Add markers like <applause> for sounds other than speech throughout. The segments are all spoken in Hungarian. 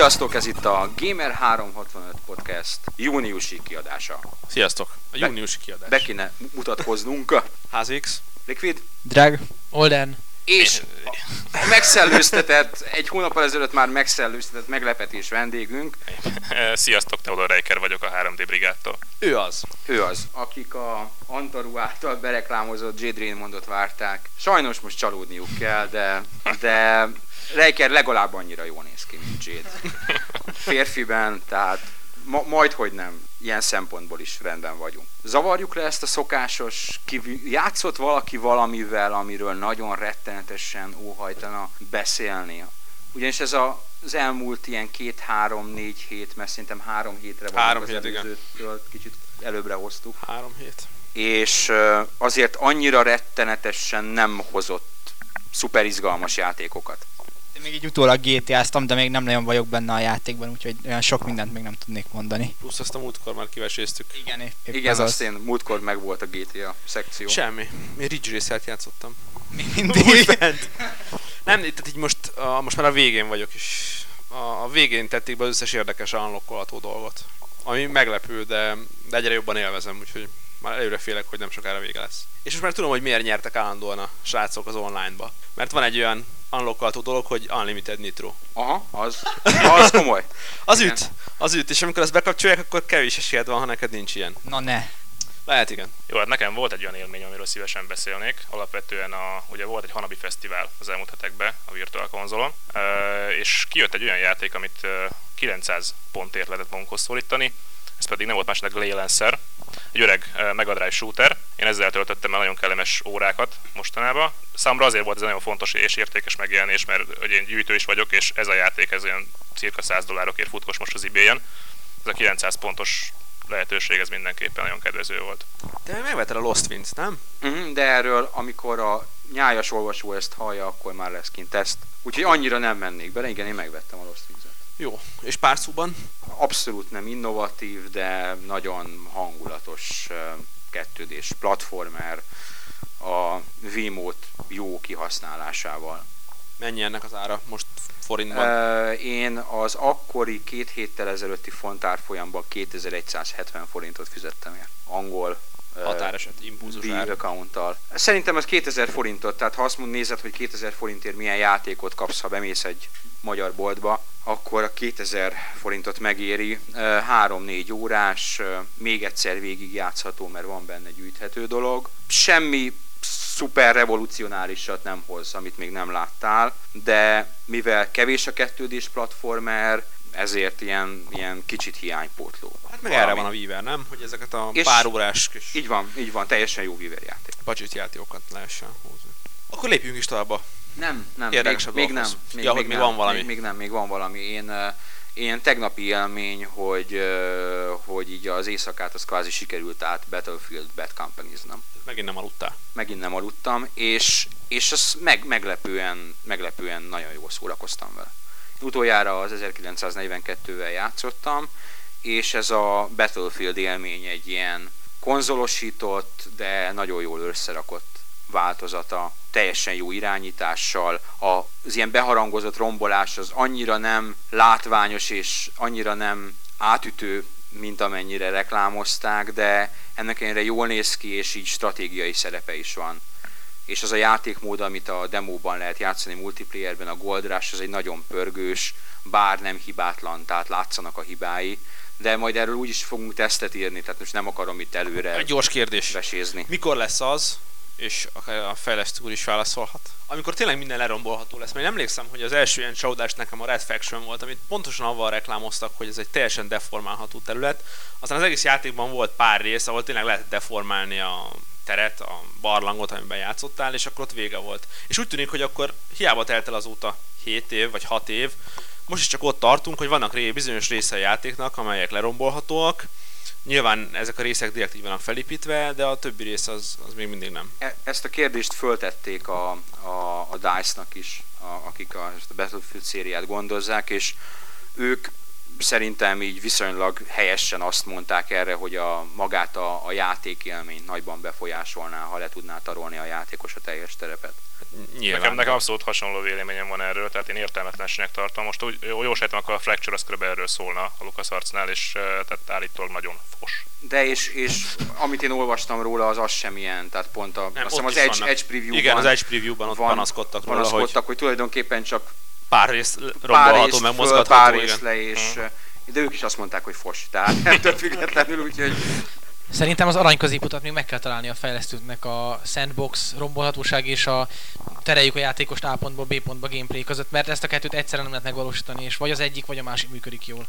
Sziasztok, ez itt a Gamer 365 Podcast júniusi kiadása. Sziasztok! A júniusi kiadás. Be kéne mutatkoznunk. HZX. Liquid. Drag. Olden. És a megszellőztetett, egy hónappal ezelőtt már megszellőztetett meglepetés vendégünk. <laughs> Sziasztok, Teodor Reiker vagyok a 3D brigádtól. Ő az. Ő az, akik a Antaru által bereklámozott Jade Raymondot várták. Sajnos most csalódniuk kell, de, de Reiker legalább annyira jól néz ki, mint Jade. Férfiben, tehát ma, majd hogy nem, ilyen szempontból is rendben vagyunk. Zavarjuk le ezt a szokásos, kiv- játszott valaki valamivel, amiről nagyon rettenetesen óhajtana beszélni. Ugyanis ez a, az elmúlt ilyen két-három-négy hét, mert szerintem három hétre Három vagyunk hét, az igen. előzőtől, kicsit előbbre hoztuk. Három hét. És azért annyira rettenetesen nem hozott szuper izgalmas játékokat. Én még így utólag GTA-ztam, de még nem nagyon vagyok benne a játékban, úgyhogy olyan sok mindent még nem tudnék mondani. Plusz azt a múltkor már kiveséztük. Igen, épp, épp Igen, ez azt az. én múltkor meg volt a GTA szekció. Semmi. Én Ridge Racer-t játszottam. Mindig. <laughs> Nem, tehát így most, a, most már a végén vagyok, és a, a végén tették be az összes érdekes unlockolható dolgot. Ami meglepő, de, de egyre jobban élvezem, úgyhogy már előre félek, hogy nem sokára vége lesz. És most már tudom, hogy miért nyertek állandóan a srácok az online-ba. Mert van egy olyan unlockolható dolog, hogy Unlimited Nitro. Aha, az, az komoly. <laughs> Az Igen. üt, az üt, és amikor azt bekapcsolják, akkor kevés esélyed van, ha neked nincs ilyen. Na ne. Lehet igen. Jó, hát nekem volt egy olyan élmény, amiről szívesen beszélnék. Alapvetően a, ugye volt egy Hanabi Fesztivál az elmúlt hetekben a Virtual konzolon, és kijött egy olyan játék, amit ö, 900 pontért lehetett magunkhoz szólítani, ez pedig nem volt más, mint a Glaylancer, egy öreg ö, Mega Drive shooter. Én ezzel töltöttem el nagyon kellemes órákat mostanában. Számomra azért volt ez nagyon fontos és értékes megjelenés, mert hogy én gyűjtő is vagyok, és ez a játék ez olyan cirka 100 dollárokért futkos most az ebay-en. Ez a 900 pontos lehetőség, ez mindenképpen nagyon kedvező volt. Te megvetted a Lost Winds, nem? Mhm, De erről, amikor a nyájas olvasó ezt hallja, akkor már lesz kint teszt. Úgyhogy annyira nem mennék bele, igen, én megvettem a Lost Wings-et. Jó. És pár szóban? Abszolút nem innovatív, de nagyon hangulatos kettődés, platformer, a Wiimote jó kihasználásával. Mennyi ennek az ára most forintban? Én az akkori két héttel ezelőtti fontárfolyamban 2170 forintot fizettem ért. Angol Határeset, impulzus ár. accounttal. Szerintem ez 2000 forintot, tehát ha azt mond, nézed, hogy 2000 forintért milyen játékot kapsz, ha bemész egy magyar boltba, akkor a 2000 forintot megéri. 3-4 órás, még egyszer végig játszható, mert van benne gyűjthető dolog. Semmi szuper revolucionálisat nem hoz, amit még nem láttál, de mivel kevés a kettődés platformer, ezért ilyen, ilyen kicsit hiánypótló. Hát meg Valami. erre van a Weaver, nem? Hogy ezeket a És- pár órás kis Így van, így van, teljesen jó Weaver játék. budget játékokat lehessen hozni. Akkor lépjünk is tovább Nem, nem, még, még nem. Még, Ja, hogy még nem, van valami. Még, még nem, még van valami. Én, uh, én tegnapi élmény, hogy, hogy így az éjszakát az kvázi sikerült át Battlefield Bad company nem. megint nem aludtál. Megint nem aludtam, és, és az meg, meglepően, meglepően nagyon jól szórakoztam vele. Utoljára az 1942-vel játszottam, és ez a Battlefield élmény egy ilyen konzolosított, de nagyon jól összerakott változata, teljesen jó irányítással, az ilyen beharangozott rombolás az annyira nem látványos és annyira nem átütő, mint amennyire reklámozták, de ennek ennyire jól néz ki, és így stratégiai szerepe is van. És az a játékmód, amit a demóban lehet játszani multiplayerben, a Gold Rush, az egy nagyon pörgős, bár nem hibátlan, tehát látszanak a hibái, de majd erről úgy is fogunk tesztet írni, tehát most nem akarom itt előre Egy gyors kérdés. vesézni. Mikor lesz az, és a fejlesztő úr is válaszolhat, amikor tényleg minden lerombolható lesz. Mert én emlékszem, hogy az első ilyen csodás nekem a Red Faction volt, amit pontosan avval reklámoztak, hogy ez egy teljesen deformálható terület. Aztán az egész játékban volt pár rész, ahol tényleg lehetett deformálni a teret, a barlangot, amiben játszottál, és akkor ott vége volt. És úgy tűnik, hogy akkor hiába telt el azóta 7 év vagy 6 év, most is csak ott tartunk, hogy vannak bizonyos része a játéknak, amelyek lerombolhatóak. Nyilván ezek a részek direkt így vannak felépítve, de a többi rész az, az még mindig nem. E- Ezt a kérdést föltették a, a, a DICE-nak is, a, akik a, a Battlefield szériát gondozzák, és ők szerintem így viszonylag helyesen azt mondták erre, hogy a magát a, a játékélményt nagyban befolyásolná, ha le tudná tarolni a játékos a teljes terepet. Nyilván. Nekem, nekem abszolút hasonló véleményem van erről, tehát én értelmetlenségnek tartom. Most úgy, jól sejtem, akkor a Fracture az kb. erről szólna a Lucas Arcnál, és tehát állítólag nagyon fos. De és, és amit én olvastam róla, az az sem ilyen, tehát pont a, Nem, azt hiszem ott az is Edge, vannak. Edge preview-ban Igen, az Edge preview-ban ott van- panaszkodtak róla, hogy panaszkodtak, hogy tulajdonképpen csak pár rész pár rombolható, meg mozgatható. pár rész le, és de ők is azt mondták, hogy fos, tehát <laughs> ettől függetlenül, úgyhogy Szerintem az arany középutat még meg kell találni a fejlesztőknek a sandbox rombolhatóság és a tereljük a játékost A pontból B pontba gameplay között, mert ezt a kettőt egyszerűen nem lehet megvalósítani, és vagy az egyik, vagy a másik működik jól.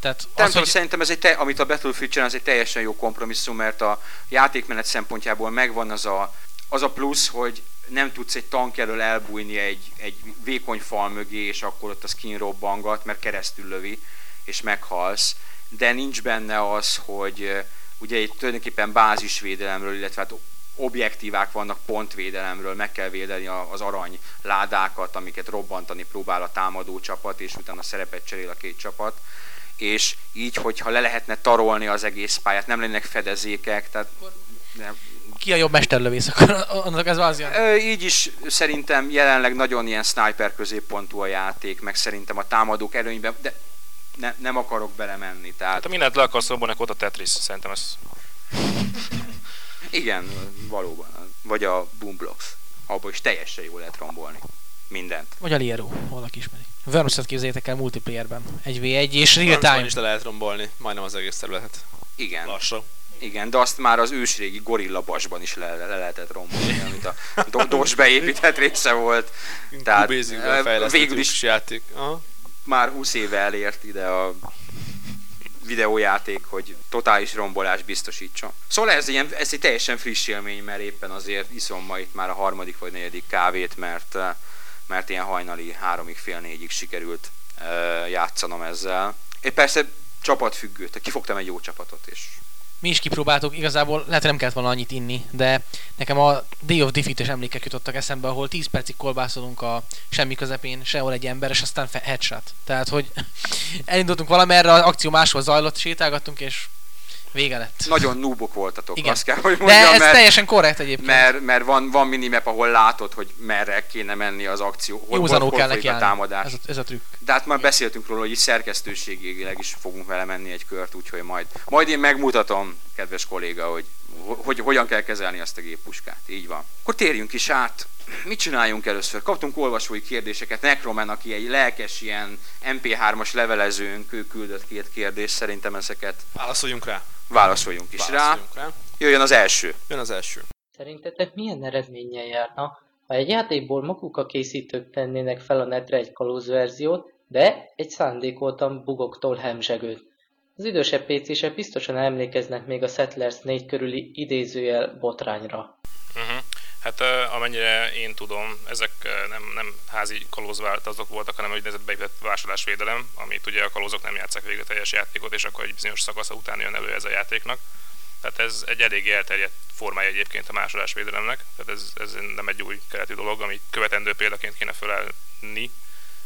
Tehát Nem az, tudom, hogy szerintem ez egy te, amit a Battlefield csinál, ez egy teljesen jó kompromisszum, mert a játékmenet szempontjából megvan az a, az a plusz, hogy nem tudsz egy tank elől elbújni egy, egy vékony fal mögé, és akkor ott a skin robbangat, mert keresztül lövi, és meghalsz. De nincs benne az, hogy ugye itt tulajdonképpen bázisvédelemről, illetve hát objektívák vannak pontvédelemről, meg kell védeni az arany ládákat, amiket robbantani próbál a támadó csapat, és utána szerepet cserél a két csapat és így, hogyha le lehetne tarolni az egész pályát, nem lennének fedezékek, tehát nem. ki a jobb mesterlövész, akkor <laughs> annak ez az. Ö, így is szerintem jelenleg nagyon ilyen sniper középpontú a játék, meg szerintem a támadók előnyben, de ne, nem akarok belemenni, tehát Hát ha mindent le akarsz akkor ott a Tetris, szerintem ez igen, valóban, vagy a Boomblocks, abból is teljesen jól lehet rombolni mindent. Vagy a Liero, valaki ismeri. Vernuset képzeljétek el multiplayerben. 1v1 és real time. is le lehet rombolni, majdnem az egész területet. Igen, Lassan. igen, de azt már az ősrégi Gorilla Basban is le, le lehetett rombolni, amit a do- DOS beépített része volt. Tehát, végül is- játék. Aha. Már 20 éve elért ide a videójáték, hogy totális rombolás biztosítson. Szóval ez, ilyen, ez egy teljesen friss élmény, mert éppen azért iszom ma itt már a harmadik vagy negyedik kávét, mert, mert ilyen hajnali háromig, fél négyig sikerült játszanom ezzel. Én persze csapatfüggő, tehát kifogtam egy jó csapatot, és Mi is kipróbáltuk, igazából lehet, nem kellett volna annyit inni, de nekem a Day of Defeat-es emlékek jutottak eszembe, ahol 10 percig kolbászolunk a semmi közepén, sehol egy ember, és aztán headshot. Tehát, hogy <laughs> elindultunk valamerre, az akció máshol zajlott, sétálgattunk, és vége lett. nagyon núbok voltatok, Igen. azt kell, hogy De mondjam, ez mert, teljesen korrekt egyébként. mert, mert van, van minimap, ahol látod, hogy merre kéne menni az akció, hol, Józanul hol, kell hol neki folyik a támadás. Ez a, ez a trükk. De hát már beszéltünk róla, hogy így szerkesztőségileg is fogunk vele menni egy kört, úgyhogy majd, majd én megmutatom, kedves kolléga, hogy, hogy hogyan kell kezelni azt a géppuskát. Így van. Akkor térjünk is át. Mit csináljunk először? Kaptunk olvasói kérdéseket. Necroman, aki egy lelkes ilyen MP3-as levelezőnk, ő küldött két kérdést, szerintem ezeket Válaszoljunk rá. Válaszoljunk is rá. Válaszoljunk rá. Jöjjön az első. Jön az első. Szerintetek milyen eredménnyel járna, ha egy játékból maguk a készítők tennének fel a netre egy kalózverziót, de egy szándékoltan bugoktól hemzsegőt? Az idősebb PC-sek biztosan emlékeznek még a Settlers 4 körüli idézőjel botrányra. Hát amennyire én tudom, ezek nem, nem házi kalózváltozók voltak, hanem úgynevezett beépített vásárlásvédelem, amit ugye a kalózok nem játszák végig a teljes játékot, és akkor egy bizonyos szakasza után jön elő ez a játéknak. Tehát ez egy eléggé elterjedt formája egyébként a másolásvédelemnek, tehát ez, ez nem egy új keletű dolog, ami követendő példaként kéne felállni,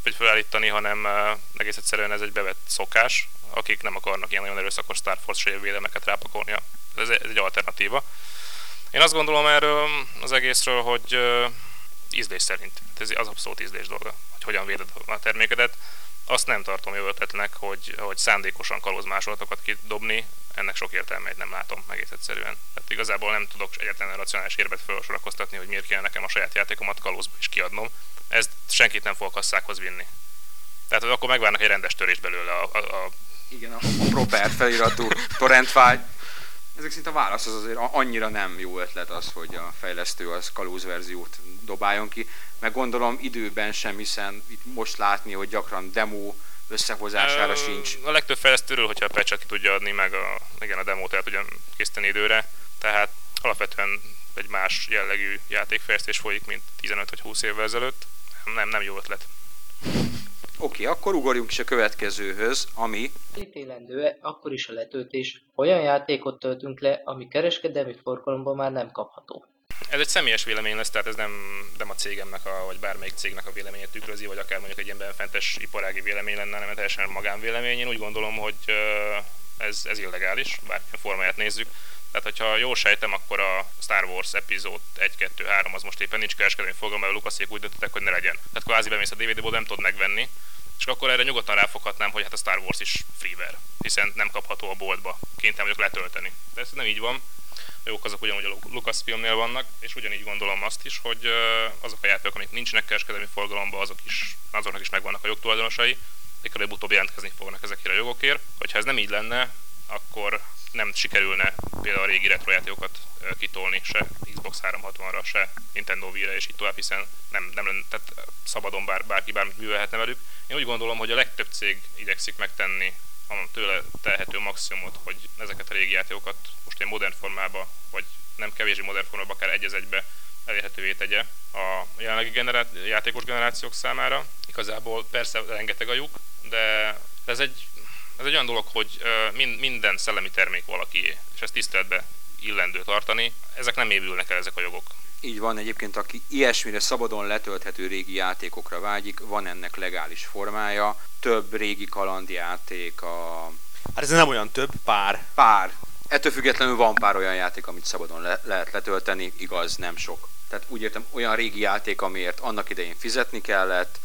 vagy felállítani, hanem uh, egész egyszerűen ez egy bevett szokás, akik nem akarnak ilyen nagyon erőszakos Star Force védelmeket rápakolni. Ez, ez egy alternatíva. Én azt gondolom erről az egészről, hogy ízlés szerint. Ez az abszolút ízlés dolga, hogy hogyan véded a termékedet. Azt nem tartom jó ötletnek, hogy, hogy szándékosan kalózmásolatokat kidobni, ennek sok értelmeit nem látom egész egyszerűen. Tehát igazából nem tudok egyetlen racionális érvet felsorakoztatni, hogy miért kéne nekem a saját játékomat kalózba is kiadnom. Ezt senkit nem fog kasszákhoz vinni. Tehát akkor megvárnak egy rendes törés belőle a, a, a Igen, a proper feliratú torrent file. Ezek szinte a válasz az azért annyira nem jó ötlet az, hogy a fejlesztő az kalóz verziót dobáljon ki. Meg gondolom időben sem, hiszen itt most látni, hogy gyakran demo összehozására Ö, sincs. A legtöbb fejlesztőről, hogyha a patch ki tudja adni, meg a, igen, a demót el tudja készíteni időre, tehát alapvetően egy más jellegű játékfejlesztés folyik, mint 15 vagy 20 évvel ezelőtt. Nem, nem jó ötlet. Oké, akkor ugorjunk is a következőhöz, ami Ítélendő akkor is a letöltés, olyan játékot töltünk le, ami kereskedelmi forgalomban már nem kapható. Ez egy személyes vélemény lesz, tehát ez nem, nem a cégemnek, a, vagy bármelyik cégnek a véleményét tükrözi, vagy akár mondjuk egy ilyen benfentes iparági vélemény lenne, hanem teljesen magánvélemény. Én úgy gondolom, hogy ez, ez illegális, bármilyen formáját nézzük. Tehát, hogyha jól sejtem, akkor a Star Wars epizód 1, 2, 3 az most éppen nincs kereskedelmi forgalom, mert Lucaszék úgy döntöttek, hogy ne legyen. Tehát kvázi bemész a DVD-ból, nem tudod megvenni, és akkor erre nyugodtan ráfoghatnám, hogy hát a Star Wars is freeware, hiszen nem kapható a boltba, kénytelen vagyok letölteni. De ez nem így van. A jók azok ugyanúgy a Lucasfilmnél vannak, és ugyanígy gondolom azt is, hogy azok a játékok, amik nincsenek kereskedelmi forgalomban, azok is, azoknak is megvannak a jogtulajdonosai, előbb-utóbb jelentkezni fognak ezekért a jogokért. Hogyha ez nem így lenne, akkor nem sikerülne például a régi retrojátékokat kitolni se Xbox 360-ra, se Nintendo Wii-re és így tovább, hiszen nem, nem tehát szabadon bár, bárki bármit művelhetne velük. Én úgy gondolom, hogy a legtöbb cég igyekszik megtenni a tőle telhető maximumot, hogy ezeket a régi játékokat most egy modern formába, vagy nem kevésbé modern formába, akár egy egybe elérhetővé tegye a jelenlegi generá- játékos generációk számára. Igazából persze rengeteg a lyuk, de ez egy ez egy olyan dolog, hogy minden szellemi termék valakié, és ezt tiszteletbe illendő tartani. Ezek nem épülnek el ezek a jogok. Így van, egyébként aki ilyesmire szabadon letölthető régi játékokra vágyik, van ennek legális formája. Több régi kalandjáték, a... Hát ez nem olyan több, pár. Pár. Ettől függetlenül van pár olyan játék, amit szabadon le- lehet letölteni, igaz, nem sok. Tehát úgy értem, olyan régi játék, amiért annak idején fizetni kellett,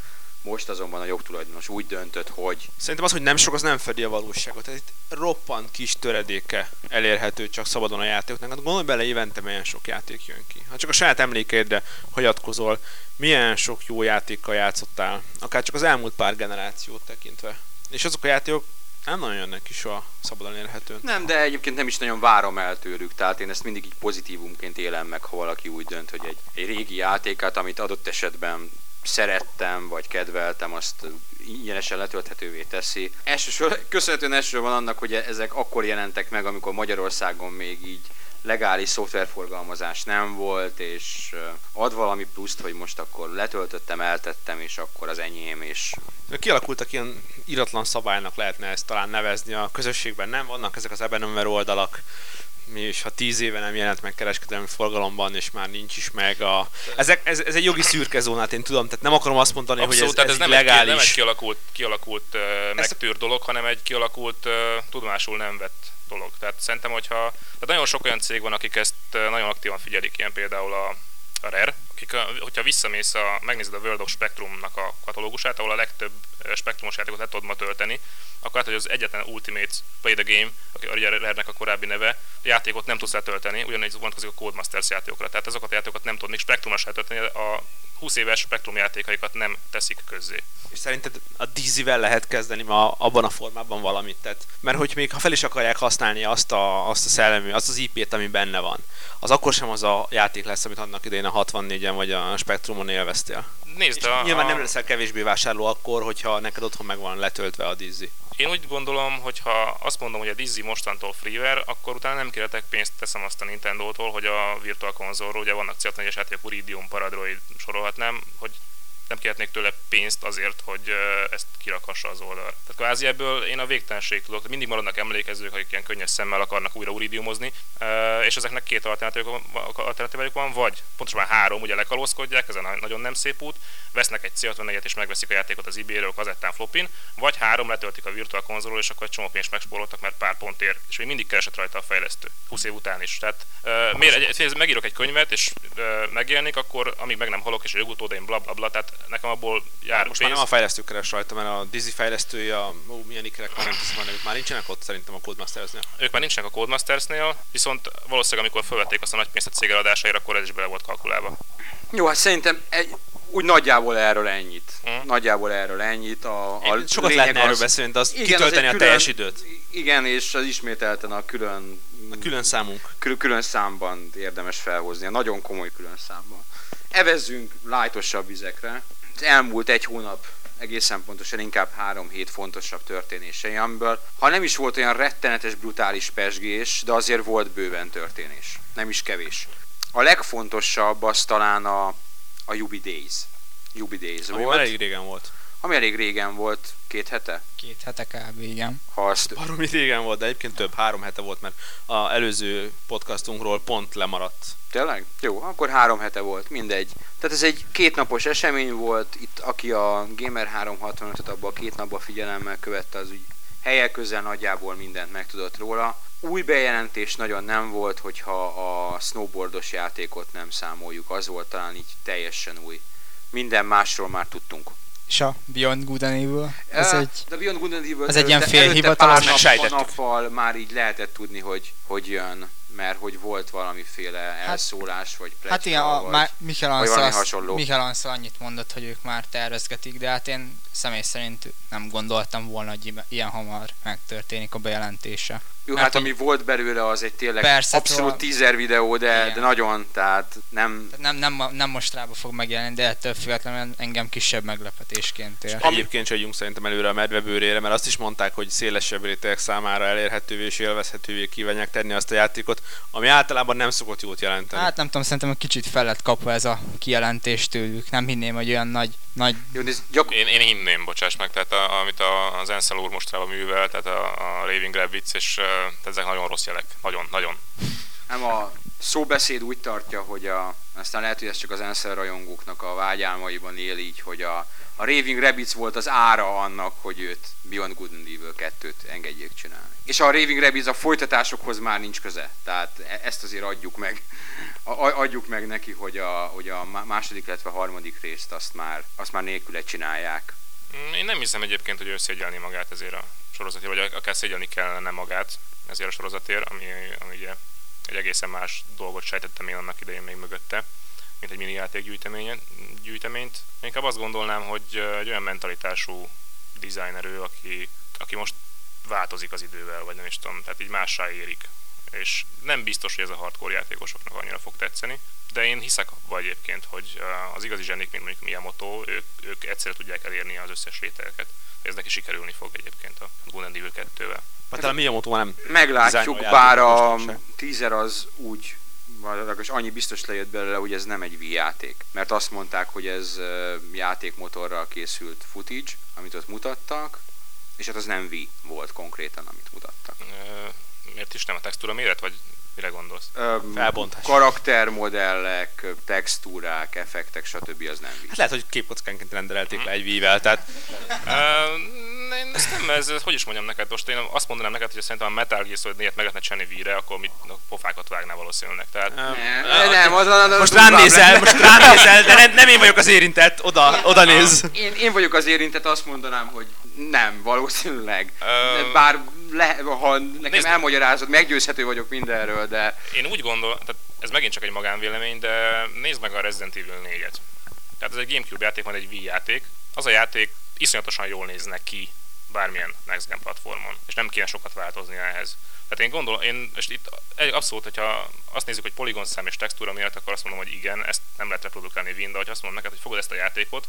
most azonban a jogtulajdonos úgy döntött, hogy... Szerintem az, hogy nem sok, az nem fedi a valóságot. Tehát itt roppant kis töredéke elérhető csak szabadon a játékoknak. Hát gondolj bele, évente milyen sok játék jön ki. Ha csak a saját emlékeidre hagyatkozol, milyen sok jó játékkal játszottál, akár csak az elmúlt pár generációt tekintve. És azok a játékok nem nagyon jönnek ki soha szabadon érhetőn. Nem, de egyébként nem is nagyon várom el tőlük, tehát én ezt mindig így pozitívumként élem meg, ha valaki úgy dönt, hogy egy, egy régi játékát, amit adott esetben szerettem, vagy kedveltem, azt ingyenesen letölthetővé teszi. Elsősorban, köszönhetően elsősorban annak, hogy ezek akkor jelentek meg, amikor Magyarországon még így legális szoftverforgalmazás nem volt, és ad valami pluszt, hogy most akkor letöltöttem, eltettem, és akkor az enyém, és... Kialakultak ilyen iratlan szabálynak lehetne ezt talán nevezni a közösségben, nem? Vannak ezek az ebben oldalak, mi is, ha tíz éve nem jelent meg kereskedelmi forgalomban, és már nincs is meg a... Ezek, ez, ez egy jogi szürke zónát, én tudom, tehát nem akarom azt mondani, Abszolút, hogy ez, tehát ez, ez nem legális. Egy, nem egy kialakult, kialakult uh, megtűr dolog, hanem egy kialakult, uh, tudomásul nem vett dolog. Tehát szerintem, hogyha... Tehát nagyon sok olyan cég van, akik ezt nagyon aktívan figyelik, ilyen például a, a Rare, akik, hogyha visszamész, a, megnézed a World of Spectrumnak a katalógusát, ahol a legtöbb spektrumos játékot le tudod ma tölteni, akkor hát, hogy az egyetlen Ultimate Play the Game, aki a rare a korábbi neve, játékot nem tudsz letölteni, ugyanígy vonatkozik a Codemasters játékokra. Tehát azokat a játékokat nem tudod még spektrumos letölteni, a 20 éves spektrum játékaikat nem teszik közzé. És szerinted a Dizzy-vel lehet kezdeni ma abban a formában valamit? Tehát, mert hogy még ha fel is akarják használni azt a, azt a szellemi, azt az IP-t, ami benne van, az akkor sem az a játék lesz, amit annak idején a 64-en vagy a Spektrumon élveztél. Nézd, a, nyilván nem leszel kevésbé vásárló akkor, hogyha neked otthon meg van letöltve a Dizzy. Én úgy gondolom, hogy ha azt mondom, hogy a Dizzy mostantól freeware, akkor utána nem kérhetek pénzt, teszem azt a Nintendo-tól, hogy a Virtual Console-ról, ugye vannak C64-es játékok, Uridium, Paradroid sorolhatnám, hogy nem kérhetnék tőle pénzt azért, hogy ezt kirakhassa az oldal. Tehát kvázi ebből én a végtelenség tudok, mindig maradnak emlékezők, akik ilyen könnyes szemmel akarnak újra uridiumozni, és ezeknek két alternatívájuk van, vagy pontosan három, ugye lekalózkodják, ez a nagyon nem szép út, vesznek egy C64-et és megveszik a játékot az eBay-ről kazettán flopin, vagy három letöltik a Virtual konzolról, és akkor egy csomó pénzt megspóroltak, mert pár pontért, és még mindig keresett rajta a fejlesztő, 20 év után is. Tehát uh, miért egy, megírok egy könyvet, és uh, akkor amíg meg nem halok, és a jogutódaim bla bla bla, tehát nekem abból jár Most pénz. már nem a fejlesztő keres rajta, mert a Dizzy fejlesztője, ó, milyen ikerek van, nem tudom, hogy már nincsenek ott szerintem a Codemastersnél. Ők már nincsenek a Codemastersnél, viszont valószínűleg amikor felvették azt a nagy pénzt a cég eladásaira, akkor ez is bele volt kalkulálva. Jó, hát szerintem egy, úgy nagyjából erről ennyit. Mm. Nagyjából erről ennyit. A, a sokat lehetne az, erről beszélni, de az igen, kitölteni az a teljes időt. Igen, és az ismételten a külön... A külön számunk. Külön, külön számban érdemes felhozni, a nagyon komoly külön számban. Evezzünk lájtosabb vizekre. Az elmúlt egy hónap egészen pontosan inkább három hét fontosabb történései, amiből ha nem is volt olyan rettenetes, brutális pesgés, de azért volt bőven történés. Nem is kevés. A legfontosabb az talán a, a Yubi Days. Yubi Days Ami volt. elég régen volt. Ami elég régen volt, két hete? Két hete kb. igen. Ha azt... Baromi régen volt, de egyébként több, három hete volt, mert a előző podcastunkról pont lemaradt. Tényleg? Jó, akkor három hete volt, mindegy. Tehát ez egy kétnapos esemény volt, itt aki a Gamer 365-öt abban a két napban figyelemmel követte, az úgy helyek közel nagyjából mindent megtudott róla. új bejelentés nagyon nem volt, hogyha a snowboardos játékot nem számoljuk. Az volt talán így teljesen új. Minden másról már tudtunk. És a Beyond Good and Evil? Ez Eh, egy... de Beyond Good and Evil ez egy ilyen félhivatalos- pár nap, nappal már így lehetett tudni, hogy, hogy jön, mert hogy volt valamiféle elszólás, vagy pletyka, Hát igen, a, vagy... már Michael vagy Ansel. Michael Ansel annyit mondott, hogy ők már tervezgetik, de hát én személy szerint nem gondoltam volna, hogy ilyen hamar megtörténik a bejelentése. Jó, Mert hát ami volt belőle, az egy tényleg Persze, abszolút szóval- teaser videó, de, Igen. de nagyon, tehát nem... Tehát nem, nem, most rába fog megjelenni, de ettől függetlenül engem kisebb meglepetésként ér. Egyébként se szerintem előre a medvebőrére, mert azt is mondták, hogy szélesebb rétegek számára elérhetővé és élvezhetővé kívánják tenni azt a játékot, ami általában nem szokott jót jelenteni. Hát nem tudom, szerintem egy kicsit fel lett kapva ez a kijelentés tőlük. Nem hinném, hogy olyan nagy, nagy Jó, de ez gyak... Én, én hinném, bocsáss meg, tehát a, amit a, az Ansel úr mostrában művel, tehát a, a Raving Rabbits, és ezek nagyon rossz jelek. Nagyon, nagyon. nem a szóbeszéd úgy tartja, hogy a, aztán lehet, hogy ez csak az Ansel rajongóknak a vágyálmaiban él így, hogy a, a Raving Rabbits volt az ára annak, hogy őt Beyond Good and Evil 2-t engedjék csinálni. És a Raving Rabbits a folytatásokhoz már nincs köze, tehát e- ezt azért adjuk meg, a, a- adjuk meg neki, hogy a, hogy a má- második, illetve harmadik részt azt már, azt már nélküle csinálják. Én nem hiszem egyébként, hogy ő szégyelni magát ezért a sorozatért, vagy akár szégyelni kellene magát ezért a sorozatért, ami, ami ugye egy egészen más dolgot sejtettem én annak idején még mögötte, mint egy mini játék gyűjteményt. gyűjteményt. Én inkább azt gondolnám, hogy egy olyan mentalitású designer ő, aki, aki most változik az idővel, vagy nem is tudom, tehát így mássá érik. És nem biztos, hogy ez a hardcore játékosoknak annyira fog tetszeni, de én hiszek abba egyébként, hogy az igazi zsenik, mint mondjuk Miyamoto, ők, ők egyszerre tudják elérni az összes rétegeket. Ez neki sikerülni fog egyébként a Good and Evil 2-vel. Hát talán Miyamoto nem Meglátjuk, bár a teaser az úgy, vagy legalábbis annyi biztos lejött belőle, hogy ez nem egy Wii játék. Mert azt mondták, hogy ez játékmotorral készült footage, amit ott mutattak, és hát az nem Wii volt konkrétan, amit mutattak. Ö, Miért is nem a textúra méret, vagy mire gondolsz? Felbontás. Karaktermodellek, textúrák, effektek, stb. az nem Wii. Hát lehet, hogy képkockánként rendelték le egy vível, tehát Ö, én ezt nem, ez, hogy is mondjam neked, most én azt mondanám neked, hogy szerintem a Metal Gear Solid 4-et meg lehetne csinálni víre, akkor mit, a pofákat vágná valószínűleg. Tehát, Nem, nem, az, az, az most az rám durvább nézel, lenne. most rám <laughs> nézel, de nem, nem én vagyok az érintett, oda, oda néz. Én, én vagyok az érintett, azt mondanám, hogy nem, valószínűleg. Bár le, ha nekem nézd- elmagyarázod, meggyőzhető vagyok mindenről, de Én úgy gondolom, tehát ez megint csak egy magánvélemény, de nézd meg a Resident Evil 4-et. Tehát ez egy Gamecube játék, majd egy Wii játék. Az a játék iszonyatosan jól néznek ki bármilyen Next Gen platformon, és nem kéne sokat változni ehhez. Tehát én gondolom, én, és itt egy abszolút, hogyha azt nézzük, hogy poligon szám és textúra miatt, akkor azt mondom, hogy igen, ezt nem lehet reprodukálni Win, de hogyha azt mondom neked, hogy fogod ezt a játékot,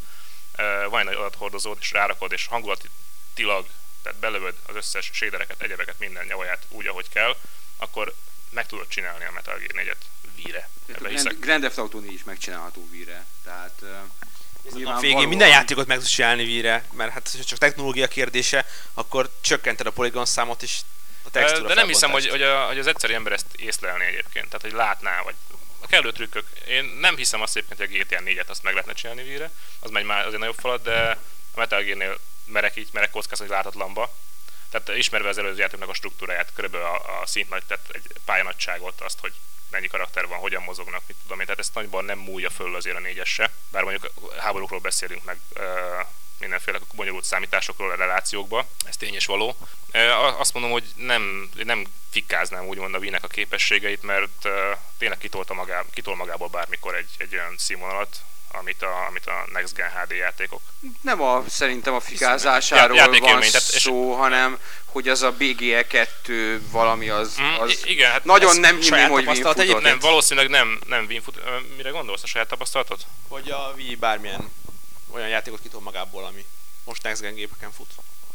van egy adathordozód, és rárakod, és hangulatilag, tehát belövöd az összes shadereket, egyebeket, minden nyavaját úgy, ahogy kell, akkor meg tudod csinálni a Metal Gear 4-et Wii-re. Ebbe hiszek. Grand, Theft Auto 4 is megcsinálható Wii-re. Tehát uh, A végén minden játékot meg tudsz csinálni víre, mert hát ha csak technológia kérdése, akkor csökkented a poligon számot is a textúra De nem hiszem, hogy, hogy, a, hogy az egyszerű ember ezt észlelni egyébként, tehát hogy látná, vagy a kellő trükkök. Én nem hiszem azt egyébként, hogy a GTA 4-et azt meg lehetne csinálni víre, az megy már azért nagyobb falat, de a Metal Gear-nél merek így, merek kockáztatni, hogy láthatatlanba. Tehát ismerve az előző játéknak a struktúráját, körülbelül a, a szint nagy, tehát egy pályanagyságot, azt, hogy mennyi karakter van, hogyan mozognak, mit tudom én, tehát ezt nagyban nem múlja föl azért a négyes bár mondjuk háborúkról beszélünk meg ö, mindenféle bonyolult számításokról a relációkba, ez tény és való. Ö, Azt mondom, hogy nem, nem fikáznám úgymond a Wii-nek a képességeit, mert ö, tényleg kitolta magá, kitol magából bármikor egy, egy olyan színvonalat, amit a, amit a Next Gen HD játékok. Nem a, szerintem a fikázásáról Já- van tehát- és- szó, hanem hogy az a BGE 2 valami az, Mm, az i- igen, hát nagyon nem hinném, hogy Win futott. Nem, valószínűleg nem, nem Win fut. Mire gondolsz a saját tapasztalatot? Hogy a Wii bármilyen olyan játékot kitol magából, ami most Next Gen gépeken fut.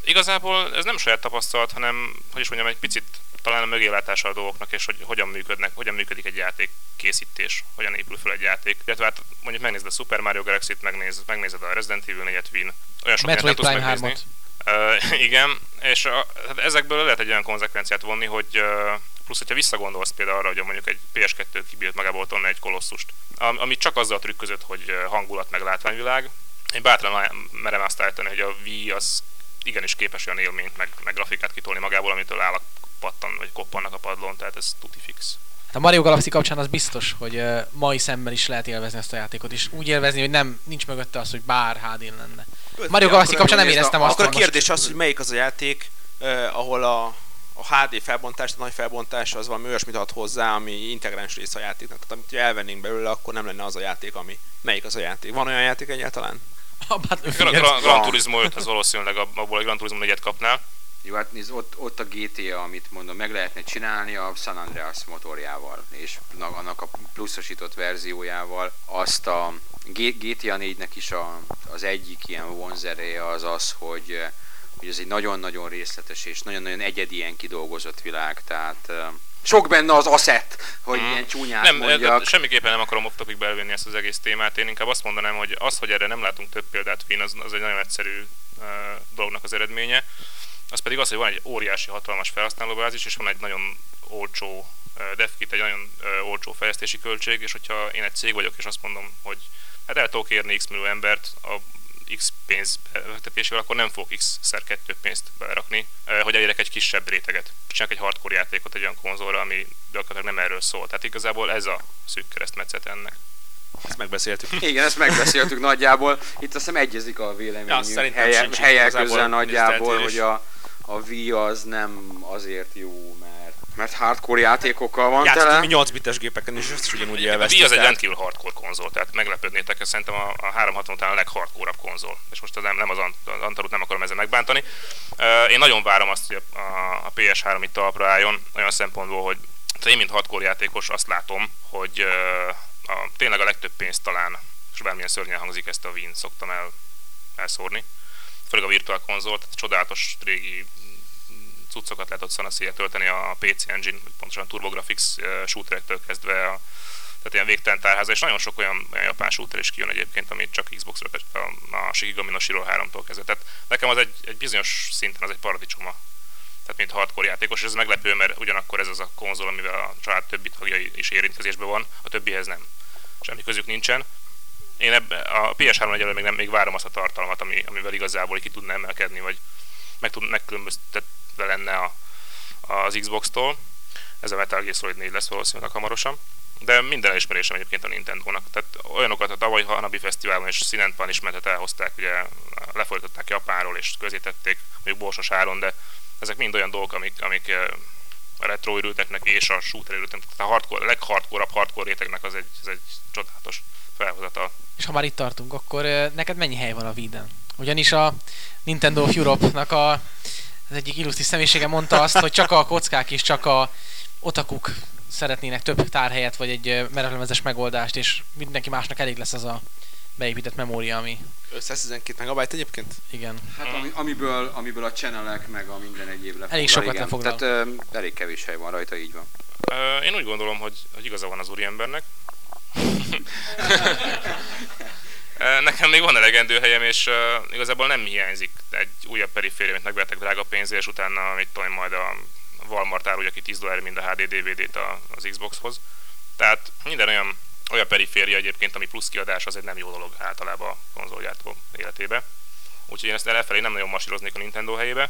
Igazából ez nem saját tapasztalat, hanem, hogy is mondjam, egy picit talán a mögélátása a dolgoknak, és hogy hogyan működnek, hogyan működik egy játék készítés, hogyan épül fel egy játék. Illetve hát mondjuk megnézed a Super Mario Galaxy-t, megnéz, megnézed a Resident Evil 4-et, Win, olyan sok nem Metroid tudsz Prime megnézni. 3-ot. Uh, <laughs> igen, és a, hát ezekből lehet egy olyan konzekvenciát vonni, hogy uh, plusz, hogyha visszagondolsz például arra, hogy mondjuk egy PS2 kibírt magából tolni egy kolosszust, am, ami csak azzal trükközött, hogy hangulat meg látványvilág, én bátran merem azt állítani, hogy a Wii az igenis képes olyan élményt, meg, meg grafikát kitolni magából, amitől állak pattan, vagy koppannak a padlók. tehát ez tuti fix. Hát a Mario Galaxy kapcsán az biztos, hogy uh, mai szemben is lehet élvezni ezt a játékot, és úgy élvezni, hogy nem nincs mögötte az, hogy bár hd lenne. Mario Galaxy kapcsán nem éreztem azt, Akkor a hogy most- kérdés az, hogy melyik az a játék, eh, ahol a, a HD felbontás, a nagy felbontás az valami olyasmit ad hozzá, ami integráns része a játéknak. Tehát amit elvennénk belőle, akkor nem lenne az a játék, ami... Melyik az a játék? Van olyan játék egyáltalán? A Gran, Battlefield. Gran, Gran Van. Turismo 5 az valószínűleg ab- abból a Gran Turismo 4-et kapnál. Jó, hát nézd, ott, ott a GTA, amit mondom, meg lehetne csinálni a San Andreas motorjával, és na- annak a pluszosított verziójával. Azt a GTA 4-nek is a, az egyik ilyen vonzereje az az, hogy, hogy ez egy nagyon-nagyon részletes és nagyon-nagyon egyedien kidolgozott világ, tehát eh, sok benne az asset, hogy Mhm. ilyen csúnyát Nem, mondjak. semmiképpen nem akarom off topicbe elvinni ezt az egész témát. Én inkább azt mondanám, hogy az, hogy erre nem látunk több példát Wien, az, az egy nagyon egyszerű uh, dolognak az eredménye. Az pedig az, hogy van egy óriási, hatalmas felhasználóbázis, és van egy nagyon olcsó devkit, egy nagyon olcsó fejlesztési költség, és hogyha én egy cég vagyok, és azt mondom, hogy hát el tudok érni x millió embert a x pénz befektetésével, akkor nem fogok x-szer kettő pénzt berakni, eh, hogy elérek egy kisebb réteget. Csinálok egy hardcore játékot egy olyan konzolra, ami gyakorlatilag nem erről szól. Tehát igazából ez a szűk keresztmetszet ennek. Ezt megbeszéltük. Igen, ezt megbeszéltük nagyjából. Itt azt hiszem egyezik a Ja, véleményünk szerintem helye, igazából közel nagyjából, hogy a, a Wii az nem azért jó, mert, mert hardcore játékokkal van Játszottunk tele. mi 8 bites gépeken, és ezt is ugyanúgy A Wii élveztük. az egy rendkívül hardcore konzol, tehát meglepődnétek, ez szerintem a, a 360 után a leghardcore konzol. És most nem, nem az, Ant- az Antarut nem akarom ezzel megbántani. Uh, én nagyon várom azt, hogy a, a, a PS3 itt talpra álljon, olyan szempontból, hogy én, mint hardcore játékos azt látom, hogy uh, a, tényleg a legtöbb pénzt talán, és bármilyen szörnyen hangzik, ezt a Wii-n szoktam el, elszórni. Főleg a Virtual konzol, tehát csodálatos régi cuccokat lehet ott szanaszéjjel tölteni a PC Engine, pontosan TurboGrafx shooterektől kezdve a, tehát ilyen végtelen tárháza, és nagyon sok olyan, olyan japán shooter is kijön egyébként, amit csak Xbox-ra, a, a Shikigami no Shiro 3-tól kezdve. Tehát nekem az egy, egy bizonyos szinten az egy paradicsoma. Tehát mint hardcore játékos, és ez meglepő, mert ugyanakkor ez az a konzol, amivel a család többi tagjai is érintkezésben van, a többihez nem. Semmi közük nincsen. Én ebbe, a PS3 egyelőre még, nem, még várom azt a tartalmat, ami, amivel igazából ki tudna emelkedni, vagy meg tud, megkülönböztetve lenne a, az Xbox-tól. Ez a Metal Gear Solid 4 lesz valószínűleg hamarosan. De minden elismerésem egyébként a Nintendo-nak. Tehát olyanokat a tavalyi Hanabi Fesztiválon és Sinenpan ismertet elhozták, ugye lefordították Japánról és közétették, mondjuk borsos áron, de ezek mind olyan dolgok, amik, amik eh, a retro örülteknek és a shooter örülteknek. Tehát a hardcore, a leghardcore hardcore rétegnek az egy, ez egy csodálatos felhozata. És ha már itt tartunk, akkor neked mennyi hely van a Wii-den? Ugyanis a Nintendo of Europe-nak a, az egyik illusztris személyisége mondta azt, hogy csak a kockák és csak a otakuk szeretnének több tárhelyet, vagy egy merevlemezes megoldást, és mindenki másnak elég lesz az a beépített memória, ami 512 megabyte egyébként? igen. Hát ami, amiből, amiből a channelek meg a minden egyéb lefoglal. Elég sokat igen. lefoglal. Tehát ö, elég kevés hely van rajta, így van. Ö, Én úgy gondolom, hogy, hogy igaza van az úriembernek. <laughs> Nekem még van elegendő helyem, és uh, igazából nem hiányzik egy újabb periféria, amit megvettek drága pénzért, és utána mit tudom, majd a Walmart árulja ki 10 dollár mind a HD DVD-t az Xboxhoz. Tehát minden olyan, olyan periféria egyébként, ami plusz kiadás, az egy nem jó dolog általában a konzolgyártó életébe. Úgyhogy én ezt elfelé nem nagyon masíroznék a Nintendo helyébe.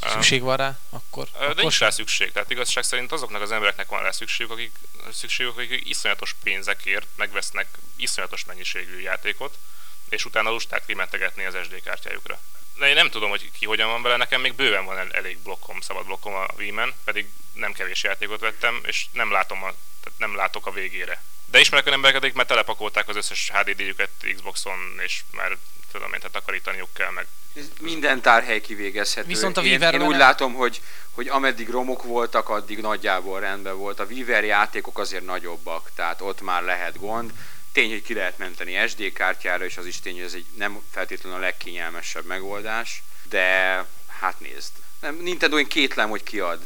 Szükség van rá, akkor, De akkor nincs rá szükség. Tehát igazság szerint azoknak az embereknek van rá szükségük, akik, szükségük, akik iszonyatos pénzekért megvesznek iszonyatos mennyiségű játékot, és utána lusták kimentegetni az SD kártyájukra. De én nem tudom, hogy ki hogyan van vele, nekem még bőven van el- elég blokkom, szabad blokkom a Wii-men, pedig nem kevés játékot vettem, és nem látom a, tehát nem látok a végére. De ismerek olyan embereket, akik már telepakolták az összes HDD-jüket Xboxon, és már tudom én, tehát takarítaniuk kell, meg Ez Minden tárhely kivégezhető. Viszont a én, Weaver én úgy látom, hogy, hogy ameddig romok voltak, addig nagyjából rendben volt. A Weaver játékok azért nagyobbak, tehát ott már lehet gond. Tény, hogy ki lehet menteni SD kártyára, és az is tény, hogy ez egy nem feltétlenül a legkényelmesebb megoldás, de hát nézd. Nem, Nintendo én kétlem, hogy kiad.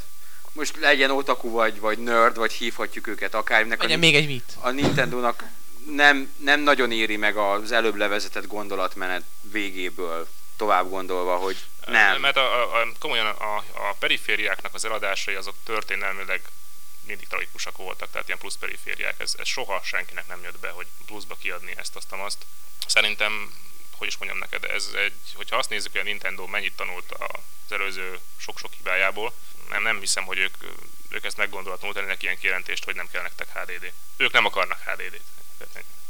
Most legyen otaku vagy, vagy nerd, vagy hívhatjuk őket akárminek. Legyen a, még egy Wii-t. a Nintendo-nak nem, nem nagyon éri meg az előbb levezetett gondolatmenet végéből tovább gondolva, hogy nem. Mert a, a, a, komolyan a, a perifériáknak az eladásai azok történelmileg mindig tragikusak voltak, tehát ilyen plusz perifériák. Ez, ez soha senkinek nem jött be, hogy pluszba kiadni ezt, azt, azt. Szerintem, hogy is mondjam neked, ez egy, hogyha azt nézzük, hogy a Nintendo mennyit tanult az előző sok-sok hibájából, nem, nem hiszem, hogy ők ők ezt meggondolatlanul tennének ilyen kijelentést, hogy nem kell nektek HDD. Ők nem akarnak HDD-t.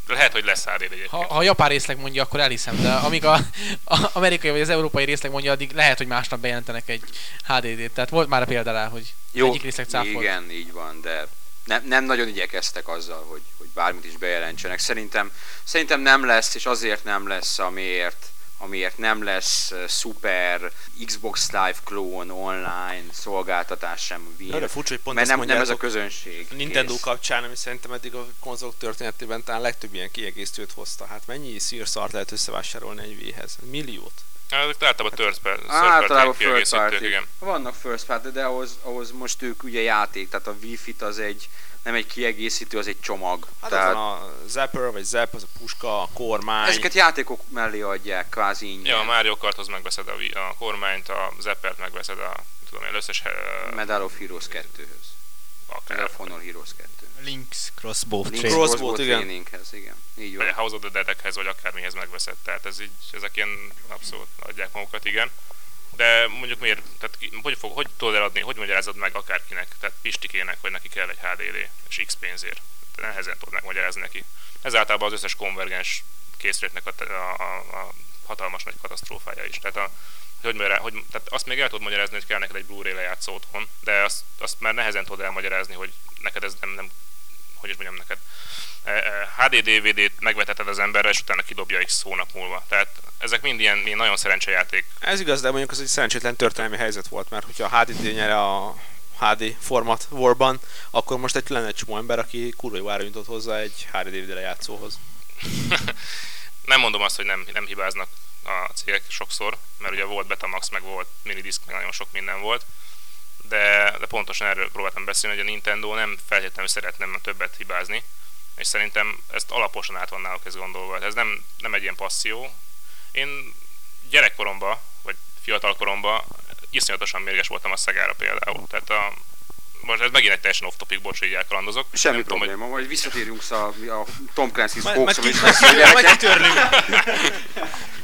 Lehet, hogy lesz HDD egyébként. Ha, ha a japán részleg mondja, akkor elhiszem, de amíg a, a amerikai vagy az európai részleg mondja, addig lehet, hogy másnap bejelentenek egy HDD-t. Tehát volt már a példa rá, hogy Jó, egyik részleg cáfolt. igen, így van, de nem, nem nagyon igyekeztek azzal, hogy, hogy bármit is bejelentsenek. Szerintem, szerintem nem lesz, és azért nem lesz, amiért amiért nem lesz szuper Xbox Live klón online szolgáltatás sem Wii. Arra furcsa, hogy pont mert ezt nem, nem ez a közönség. a Nintendo kész. kapcsán, ami szerintem eddig a konzolok történetében talán legtöbb ilyen kiegészítőt hozta. Hát mennyi szírszart lehet összevásárolni egy Wii-hez? Milliót? Hát, ezek általában third party, third Általában party first kiegészítők, party. igen. Vannak first party, de ahhoz, ahhoz most ők ugye játék, tehát a Wi-Fi az egy, nem egy kiegészítő, az egy csomag. Hát tehát ott van a Zapper, vagy Zap, az a puska, a kormány. ezeket játékok mellé adják kvázi ingyen. Ja, a Mario Karthoz megveszed a, a kormányt, a Zeppert megveszed a, tudom én, összes uh, Medal of Heroes 2-höz. Medal akár. of Honor Heroes 2. Link's Crossbow Link's Trail. Crossbow, igen. Traininghez, igen. Így Vagy van. a House of the Dead-ekhez, vagy akármihez megveszed. Tehát ez így, ezek ilyen abszolút adják magukat, igen. De mondjuk miért, tehát hogy, fog, hogy tudod eladni, hogy magyarázod meg akárkinek, tehát Pistikének, hogy neki kell egy HDD, és X pénzért. De nehezen tudod megmagyarázni neki. Ez általában az összes konvergens készüléknek a, a, a, a hatalmas nagy katasztrófája is. Tehát, a, hogy, magyará- hogy, tehát azt még el tudod magyarázni, hogy kell neked egy Blu-ray lejátszó otthon, de azt, azt már nehezen tudod elmagyarázni, hogy neked ez nem, nem hogy is mondjam neked, E, e, HD DVD-t megveteted az emberre, és utána kidobja x hónap múlva. Tehát ezek mind ilyen, ilyen nagyon szerencsejáték. Ez igaz, de mondjuk az egy szerencsétlen történelmi helyzet volt, mert hogyha a HDD nyere a HD format Warban, akkor most egy lenne egy csomó ember, aki kurva jó ára jutott hozzá egy HD DVD lejátszóhoz. <laughs> Nem mondom azt, hogy nem, nem hibáznak a cégek sokszor, mert ugye volt Betamax, meg volt minidisc, meg nagyon sok minden volt, de, de pontosan erről próbáltam beszélni, hogy a Nintendo nem feltétlenül szeretne többet hibázni, és szerintem ezt alaposan át van náluk ez gondolva. Ez nem, nem egy ilyen passzió. Én gyerekkoromban, vagy fiatalkoromban iszonyatosan mérges voltam a szegára például. Tehát a, most ez megint egy teljesen off-topic, bocs, hogy így elkalandozok. Semmi Nem tudom, hogy- probléma, majd visszatérünk a, a Tom Clancy's Majd- Hawks, majd amit ki- beszélünk. majd kitörlünk. <laughs>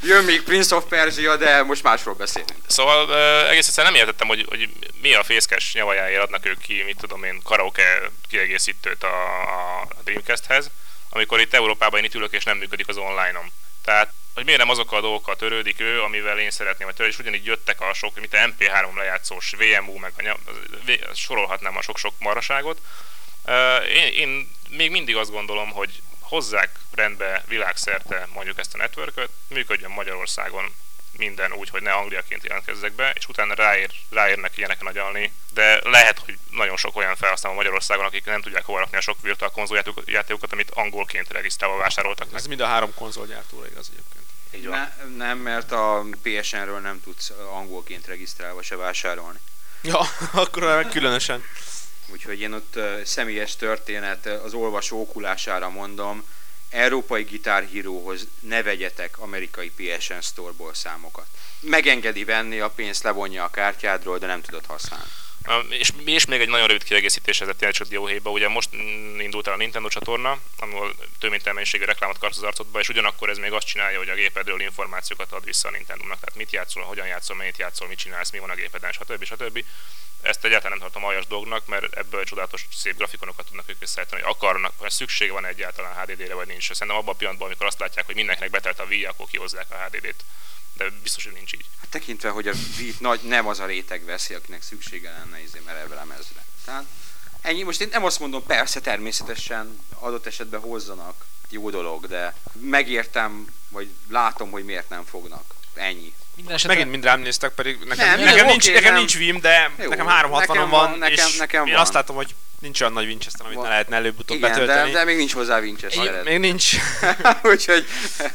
Jön még Prince of Persia, de most másról beszélünk. Szóval uh, egész egyszerűen nem értettem, hogy, hogy mi a fészkes nyavajáért adnak ők ki, mit tudom én, karaoke kiegészítőt a, a Dreamcasthez, amikor itt Európában én itt ülök és nem működik az online-om. Tehát, hogy miért nem azokkal a dolgokkal törődik ő, amivel én szeretném, hogy törődik, és ugyanígy jöttek a sok, mint a MP3 lejátszós VMU, meg a sorolhatnám a sok-sok maraságot. Én, én még mindig azt gondolom, hogy hozzák rendbe világszerte mondjuk ezt a networköt, működjön Magyarországon minden úgy, hogy ne angliaként jelentkezzek be, és utána ráér, ráérnek ilyenek nagyalni, de lehet, hogy nagyon sok olyan felhasználó Magyarországon, akik nem tudják hova rakni a sok virtual konzoljátékokat, amit angolként regisztrálva vásároltak meg. Ez mind a három konzolgyártóra igaz egyébként. Így van. Ne, nem, mert a PSN-ről nem tudsz angolként regisztrálva se vásárolni. Ja, <laughs> akkor meg különösen. Úgyhogy én ott uh, személyes történet, az olvasó okulására mondom, európai gitárhíróhoz ne vegyetek amerikai PSN Store-ból számokat. Megengedi venni, a pénzt levonja a kártyádról, de nem tudod használni. És, és még egy nagyon rövid kiegészítés ez a csak dióhéjba. Ugye most indult el a Nintendo csatorna, ahol mint reklámot karsz az arcodba, és ugyanakkor ez még azt csinálja, hogy a gépedről információkat ad vissza a Nintendo-nak. Tehát mit játszol, hogyan játszol, mennyit játszol, mit csinálsz, mi van a gépeden, stb. stb. Ezt egyáltalán nem tartom aljas dolgnak, mert ebből csodálatos szép grafikonokat tudnak ők összeállítani, hogy akarnak, vagy szüksége van egyáltalán HDD-re, vagy nincs. Szerintem abban a pillanatban, amikor azt látják, hogy mindenkinek betelt a Wii, akkor kihozzák a HDD-t. De biztos, hogy nincs így. Hát tekintve, hogy a Wii nagy, nem az a réteg veszi, akinek szüksége lenne izé merev lemezre. Tehát ennyi, most én nem azt mondom, persze természetesen adott esetben hozzanak, jó dolog, de megértem, vagy látom, hogy miért nem fognak. Ennyi. Minden esetre megint mind rám néztek, pedig nekem, Nem, nekem, jó, nincs, oké, nekem nem. nincs Vim, de Jó, nekem 360 nekem van, van, nekem- és nekem én van. azt látom, hogy nincs olyan nagy Winchester, amit Van. ne lehetne előbb-utóbb Igen, de, betölteni. de még nincs hozzá Winchester. Még nincs. <laughs> Úgyhogy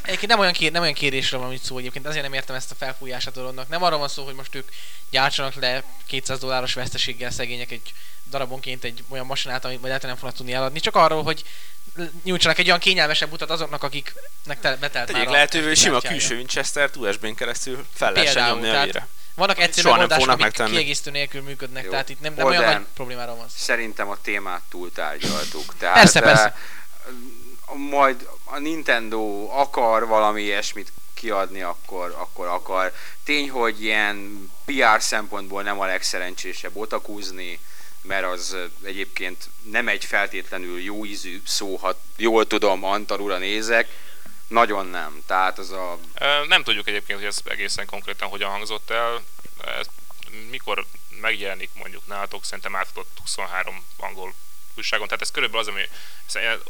Egyébként nem olyan, kér, nem olyan kérésről van itt szó egyébként, azért nem értem ezt a felfújását a dolognak. Nem arról van szó, hogy most ők gyártsanak le 200 dolláros veszteséggel szegények egy darabonként egy olyan masinát, amit majd nem fognak tudni eladni, csak arról, hogy nyújtsanak egy olyan kényelmesebb utat azoknak, akiknek te, betelt Tegyék már lehetővé, hogy a sima külső Winchester USB-n keresztül fel lehessen Például, nyomni a vére. Vannak egyszerű soha megoldások, amik megtenni. kiegészítő nélkül működnek, Jó. tehát itt nem, nem olyan nagy problémáról van szó. szerintem a témát túltárgyaltuk. Tehát, Persze, persze. eh, majd a Nintendo akar valami ilyesmit kiadni, akkor, akkor akar. Tény, hogy ilyen PR szempontból nem a legszerencsésebb otakúzni, mert az egyébként nem egy feltétlenül jó ízű szó, ha jól tudom, Antal nézek, nagyon nem. Tehát az a... Nem tudjuk egyébként, hogy ez egészen konkrétan hogyan hangzott el. Ez mikor megjelenik mondjuk nálatok, szerintem átadott 23 angol újságon. Tehát ez körülbelül az, ami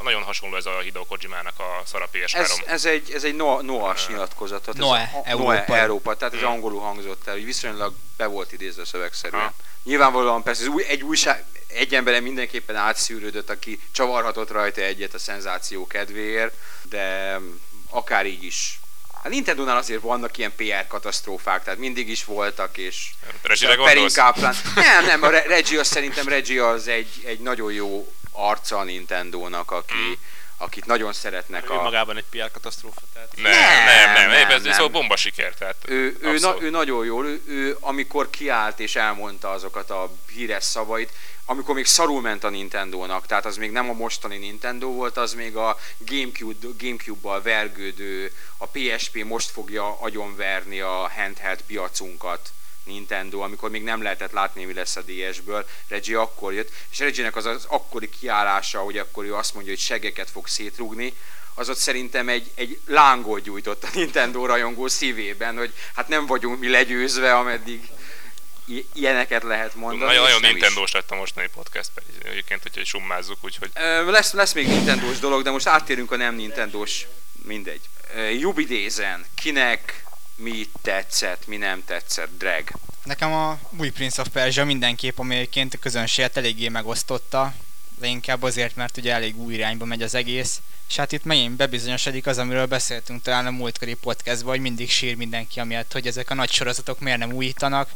nagyon hasonló ez a Hideo Kojimának a Szara PS3. Ez, ez egy, ez egy Noah-s nyilatkozat. Tehát Noe, ez a, Európa. Noe, Európa. Tehát ez Hmm. angolul hangzott el, hogy viszonylag be volt idézve szövegszerűen. Ha. Nyilvánvalóan persze ez új, egy újság, egy emberen mindenképpen átszűrődött, aki csavarhatott rajta egyet a szenzáció kedvéért, de akár így is. A Nintendo-nál azért vannak ilyen PR katasztrófák, tehát mindig is voltak, és Reggie-re gondolsz? <laughs> Nem, nem, a Re- Reggie az szerintem Reggie az egy, egy nagyon jó arca a Nintendo-nak, aki, Mm. Akit nagyon szeretnek Ő a... magában egy PR katasztrófa. Tehát Nem, Nem, nem, nem, nem, nem, ez nem. szóval bomba siker. Tehát Ő, ő, na, ő nagyon jó, ő, ő amikor kiállt és elmondta azokat a híres szavait, amikor még szarul ment a Nintendo-nak, tehát az még nem a mostani Nintendo volt, az még a Gamecube, Gamecube-bal vergődő, a PSP most fogja agyonverni a handheld piacunkat Nintendo, amikor még nem lehetett látni, mi lesz a DS-ből. Reggie akkor jött, és Reggie-nek az az akkori kiállása, hogy akkor ő azt mondja, hogy segeket fog szétrugni, az ott szerintem egy, egy lángot gyújtott a Nintendo rajongó szívében, hogy hát nem vagyunk mi legyőzve, ameddig i- ilyeneket lehet mondani. Nagyon, nagyon. Nintendo-s lett a mostani podcast, pedig egyébként, hogy summázzuk, úgyhogy Lesz, lesz még Nintendo-s dolog, de most áttérünk a nem Nintendo-s, mindegy. Jubidézen, kinek mi tetszett, mi nem tetszett, drag. Nekem a új Prince of Persia mindenképp, ami egyébként a közönséget eléggé megosztotta, de inkább azért, mert ugye elég új irányba megy az egész. És hát itt megint bebizonyosodik az, amiről beszéltünk talán a múltkori podcastban, hogy mindig sír mindenki amiatt, hogy ezek a nagy sorozatok miért nem újítanak.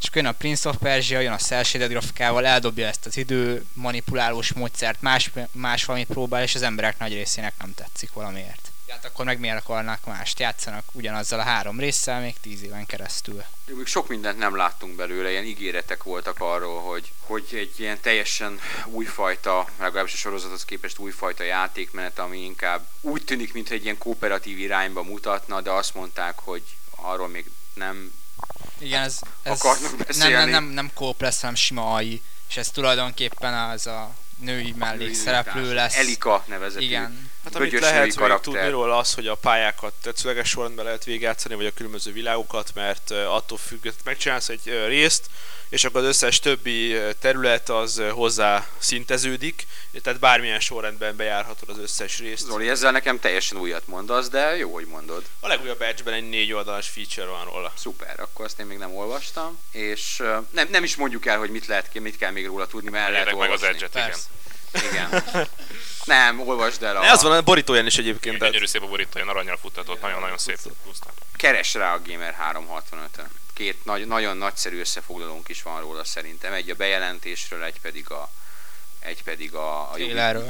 És akkor jön a Prince of Persia, jön a cel shaded grafikával, eldobja ezt az idő manipulálós módszert, más, más valamit próbál, és az emberek nagy részének nem tetszik valamiért. Hát akkor meg miért akarnak mást? Játszanak ugyanazzal a három résszel még tíz éven keresztül. Még sok mindent nem láttunk belőle, ilyen ígéretek voltak arról, hogy, hogy egy ilyen teljesen újfajta, legalábbis a sorozathoz képest újfajta játékmenet, ami inkább úgy tűnik, mintha egy ilyen kooperatív irányba mutatna, de azt mondták, hogy arról még nem Igen, ez, ez Akarnak nem, beszélni? nem, nem, nem kóp lesz, hanem sima AI, és ez tulajdonképpen az a női mellékszereplő lesz. Elika nevezetű. Igen. Hát amit lehet még tudni róla az, hogy a pályákat tetszőleges sorrendben lehet végigjátszani, vagy a különböző világokat, mert attól függ, megcsinálsz egy részt, és akkor az összes többi terület az hozzá szinteződik, tehát bármilyen sorrendben bejárhatod az összes részt. Zoli, ezzel nekem teljesen újat mondasz, de jó, hogy mondod. A legújabb batchben egy négy oldalas feature van róla. Szuper, akkor azt én még nem olvastam, és nem, nem is mondjuk el, hogy mit lehet, mit kell még róla tudni, mert el lehet Értek meg az olvasni. edge igen. Igen. <laughs> nem, olvasd el a... Ne, az van a borítóján is egyébként. Gyönyörű szép a borítója, aranyal futtatott, nagyon-nagyon szép. Keres rá a Gamer 365-ön. Két nagy, nagyon nagyszerű összefoglalónk is van róla szerintem. Egy a bejelentésről, egy pedig a egy pedig a, a.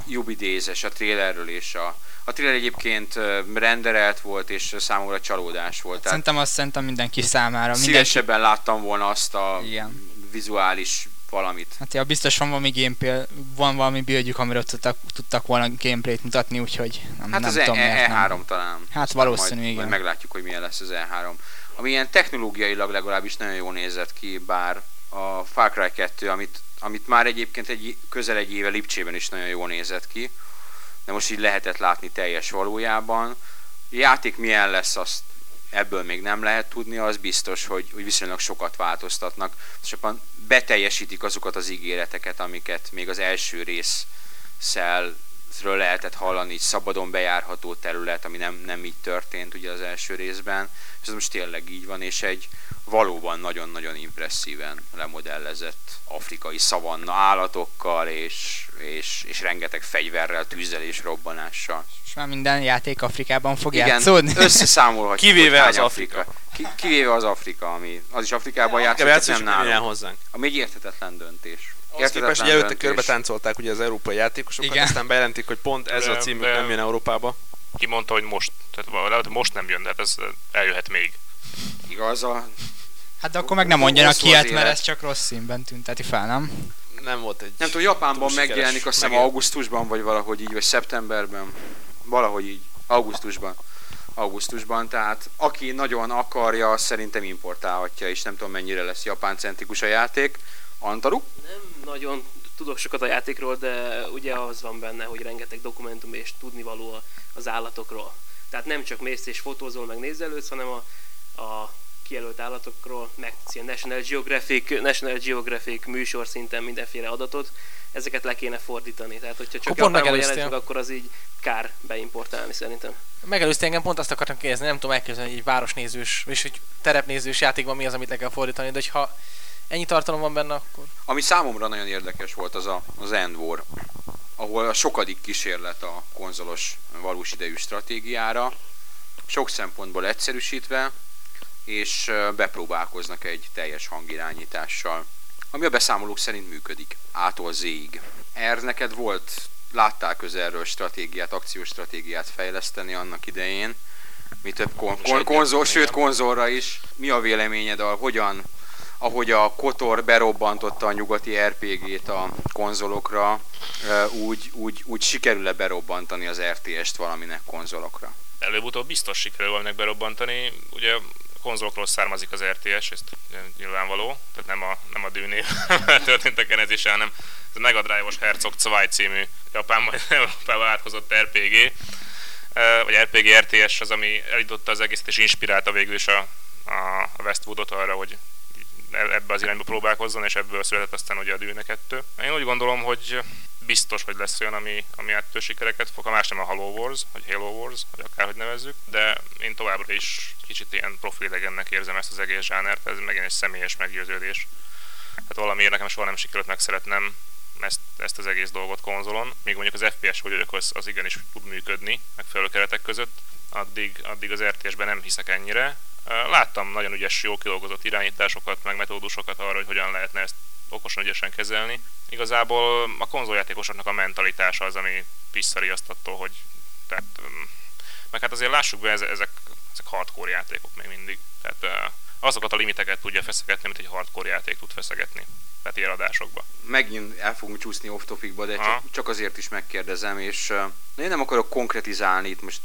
Jubidézes, a trailerről és a, a trailer egyébként renderelt volt, és számomra csalódás volt. Tehát Szerintem azt szerintem mindenki számára. Mindenki, szívesebben láttam volna azt a Igen. vizuális valamit. hát ja, biztos van valami gameplay, van valami buildjük, amiről tudtak, tudtak volna gameplayt mutatni, úgyhogy nem, Hát nem az tudom, E- miért E3 nem. talán. Hát Aztán valószínű, majd, igen. Majd meglátjuk, hogy milyen lesz az E3. Ami ilyen technológiailag legalábbis nagyon jól nézett ki, bár a Far Cry 2, amit, amit már egyébként egy, közel egy éve Lipcsében is nagyon jól nézett ki, de most így lehetett látni teljes valójában. A játék milyen lesz, azt ebből még nem lehet tudni, az biztos, hogy, hogy viszonylag sokat változtatnak. Csak beteljesítik azokat az ígéreteket, amiket még az első résszel ről lehetett hallani, így szabadon bejárható terület, ami nem, nem így történt ugye az első részben, és ez most tényleg így van, és egy valóban nagyon-nagyon impresszíven lemodellezett afrikai szavanna állatokkal, és, és, és rengeteg fegyverrel, tűzzel és robbanással. És már minden játék Afrikában fog Igen, játszódni. összeszámolhatjuk, Kivéve az hány Afrika. Ki, kivéve az Afrika, ami az is Afrikában játszott, nem nálunk. hozzánk. Ami egy érthetetlen döntés. Ahhoz képest, hogy előtte körbe táncolták ugye az európai játékosokat, Igen. aztán bejelentik, hogy pont ez a De- címük de- nem jön Európába. Ki mondta, hogy most? Tehát lehet, most nem jön, de hát ez eljöhet még. Igaz, a, Hát de akkor meg nem mondjanak ilyet, mert ez csak rossz színben tünteti fel, nem? Nem volt egy... Nem tudom, Japánban megjelenik, azt hiszem megél- augusztusban, vagy valahogy így, vagy szeptemberben. Valahogy így, augusztusban. augusztusban, tehát aki nagyon akarja, szerintem importálhatja, és nem tudom mennyire lesz japáncentrikus a játék. Antaru? Nem nagyon tudok sokat a játékról, de ugye az van benne, hogy rengeteg dokumentum és tudnivaló az állatokról. Tehát nem csak mész és fotózol, meg nézelődsz, hanem a, a kijelölt állatokról megtudsz ilyen National Geographic, National Geographic műsor szinten mindenféle adatot, ezeket le kéne fordítani. Tehát, hogyha csak Japánban megelőztél. jelent meg, akkor az így kár beimportálni szerintem. Megelőzte engem, pont azt akartam kérdezni, nem tudom elképzelni, hogy egy városnézős, és hogy terepnézős játékban mi az, amit le kell fordítani, de ha ennyi tartalom van benne, akkor Ami számomra nagyon érdekes volt az a, az End War, ahol a sokadik kísérlet a konzolos valós idejű stratégiára, sok szempontból egyszerűsítve, és bepróbálkoznak egy teljes hangirányítással, ami a beszámolók szerint működik, A-tól Z-ig. Er, neked volt, láttál közelről stratégiát, akciós stratégiát fejleszteni annak idején, mi több kon- kon- konzol, sőt konzolra is. Mi a véleményed a hogyan ahogy a Kotor berobbantotta a nyugati RPG-t a konzolokra, úgy, úgy, úgy sikerül-e berobbantani az RTS-t valaminek konzolokra? Előbb-utóbb biztos sikerül valaminek berobbantani. Ugye konzolokról származik az RTS, ez nyilvánvaló, tehát nem a, nem a dűnél <laughs> történt a genezése, hanem ez a Mega Drive-os Herzog 2 című Japánban, <laughs> Japánban áthozott RPG, Ö, vagy RPG RTS az, ami elindította az egészet és inspirálta végül is a a Westwoodot arra, hogy ebbe az irányba próbálkozzon, és ebből született aztán ugye a Dűne 2. Én úgy gondolom, hogy biztos, hogy lesz olyan, ami, ami áttör sikereket fog, ha más nem a Halo Wars, vagy Halo Wars, vagy akárhogy nevezzük, de én továbbra is kicsit ilyen profilegennek érzem ezt az egész zsánert, ez megint egy személyes meggyőződés. Tehát valamiért nekem soha nem sikerült megszeretnem ezt, ezt az egész dolgot konzolon, míg mondjuk az FPS hogy az, az igenis tud működni megfelelő keretek között, addig, addig az RTS-ben nem hiszek ennyire. Láttam nagyon ügyes, jó kilolgozott irányításokat, meg metódusokat arra, hogy hogyan lehetne ezt okosan, ügyesen kezelni. Igazából a konzoljátékosoknak a mentalitása az, ami visszariasztattól, hogy tehát, meg hát azért lássuk be, ezek, ezek, hardcore játékok még mindig. Tehát azokat a limiteket tudja feszegetni, mint egy hardcore játék tud feszegetni. Tehát ilyen adásokba. Megint el fogunk csúszni off topicba, de csak, csak azért is megkérdezem, és én nem akarok konkretizálni itt most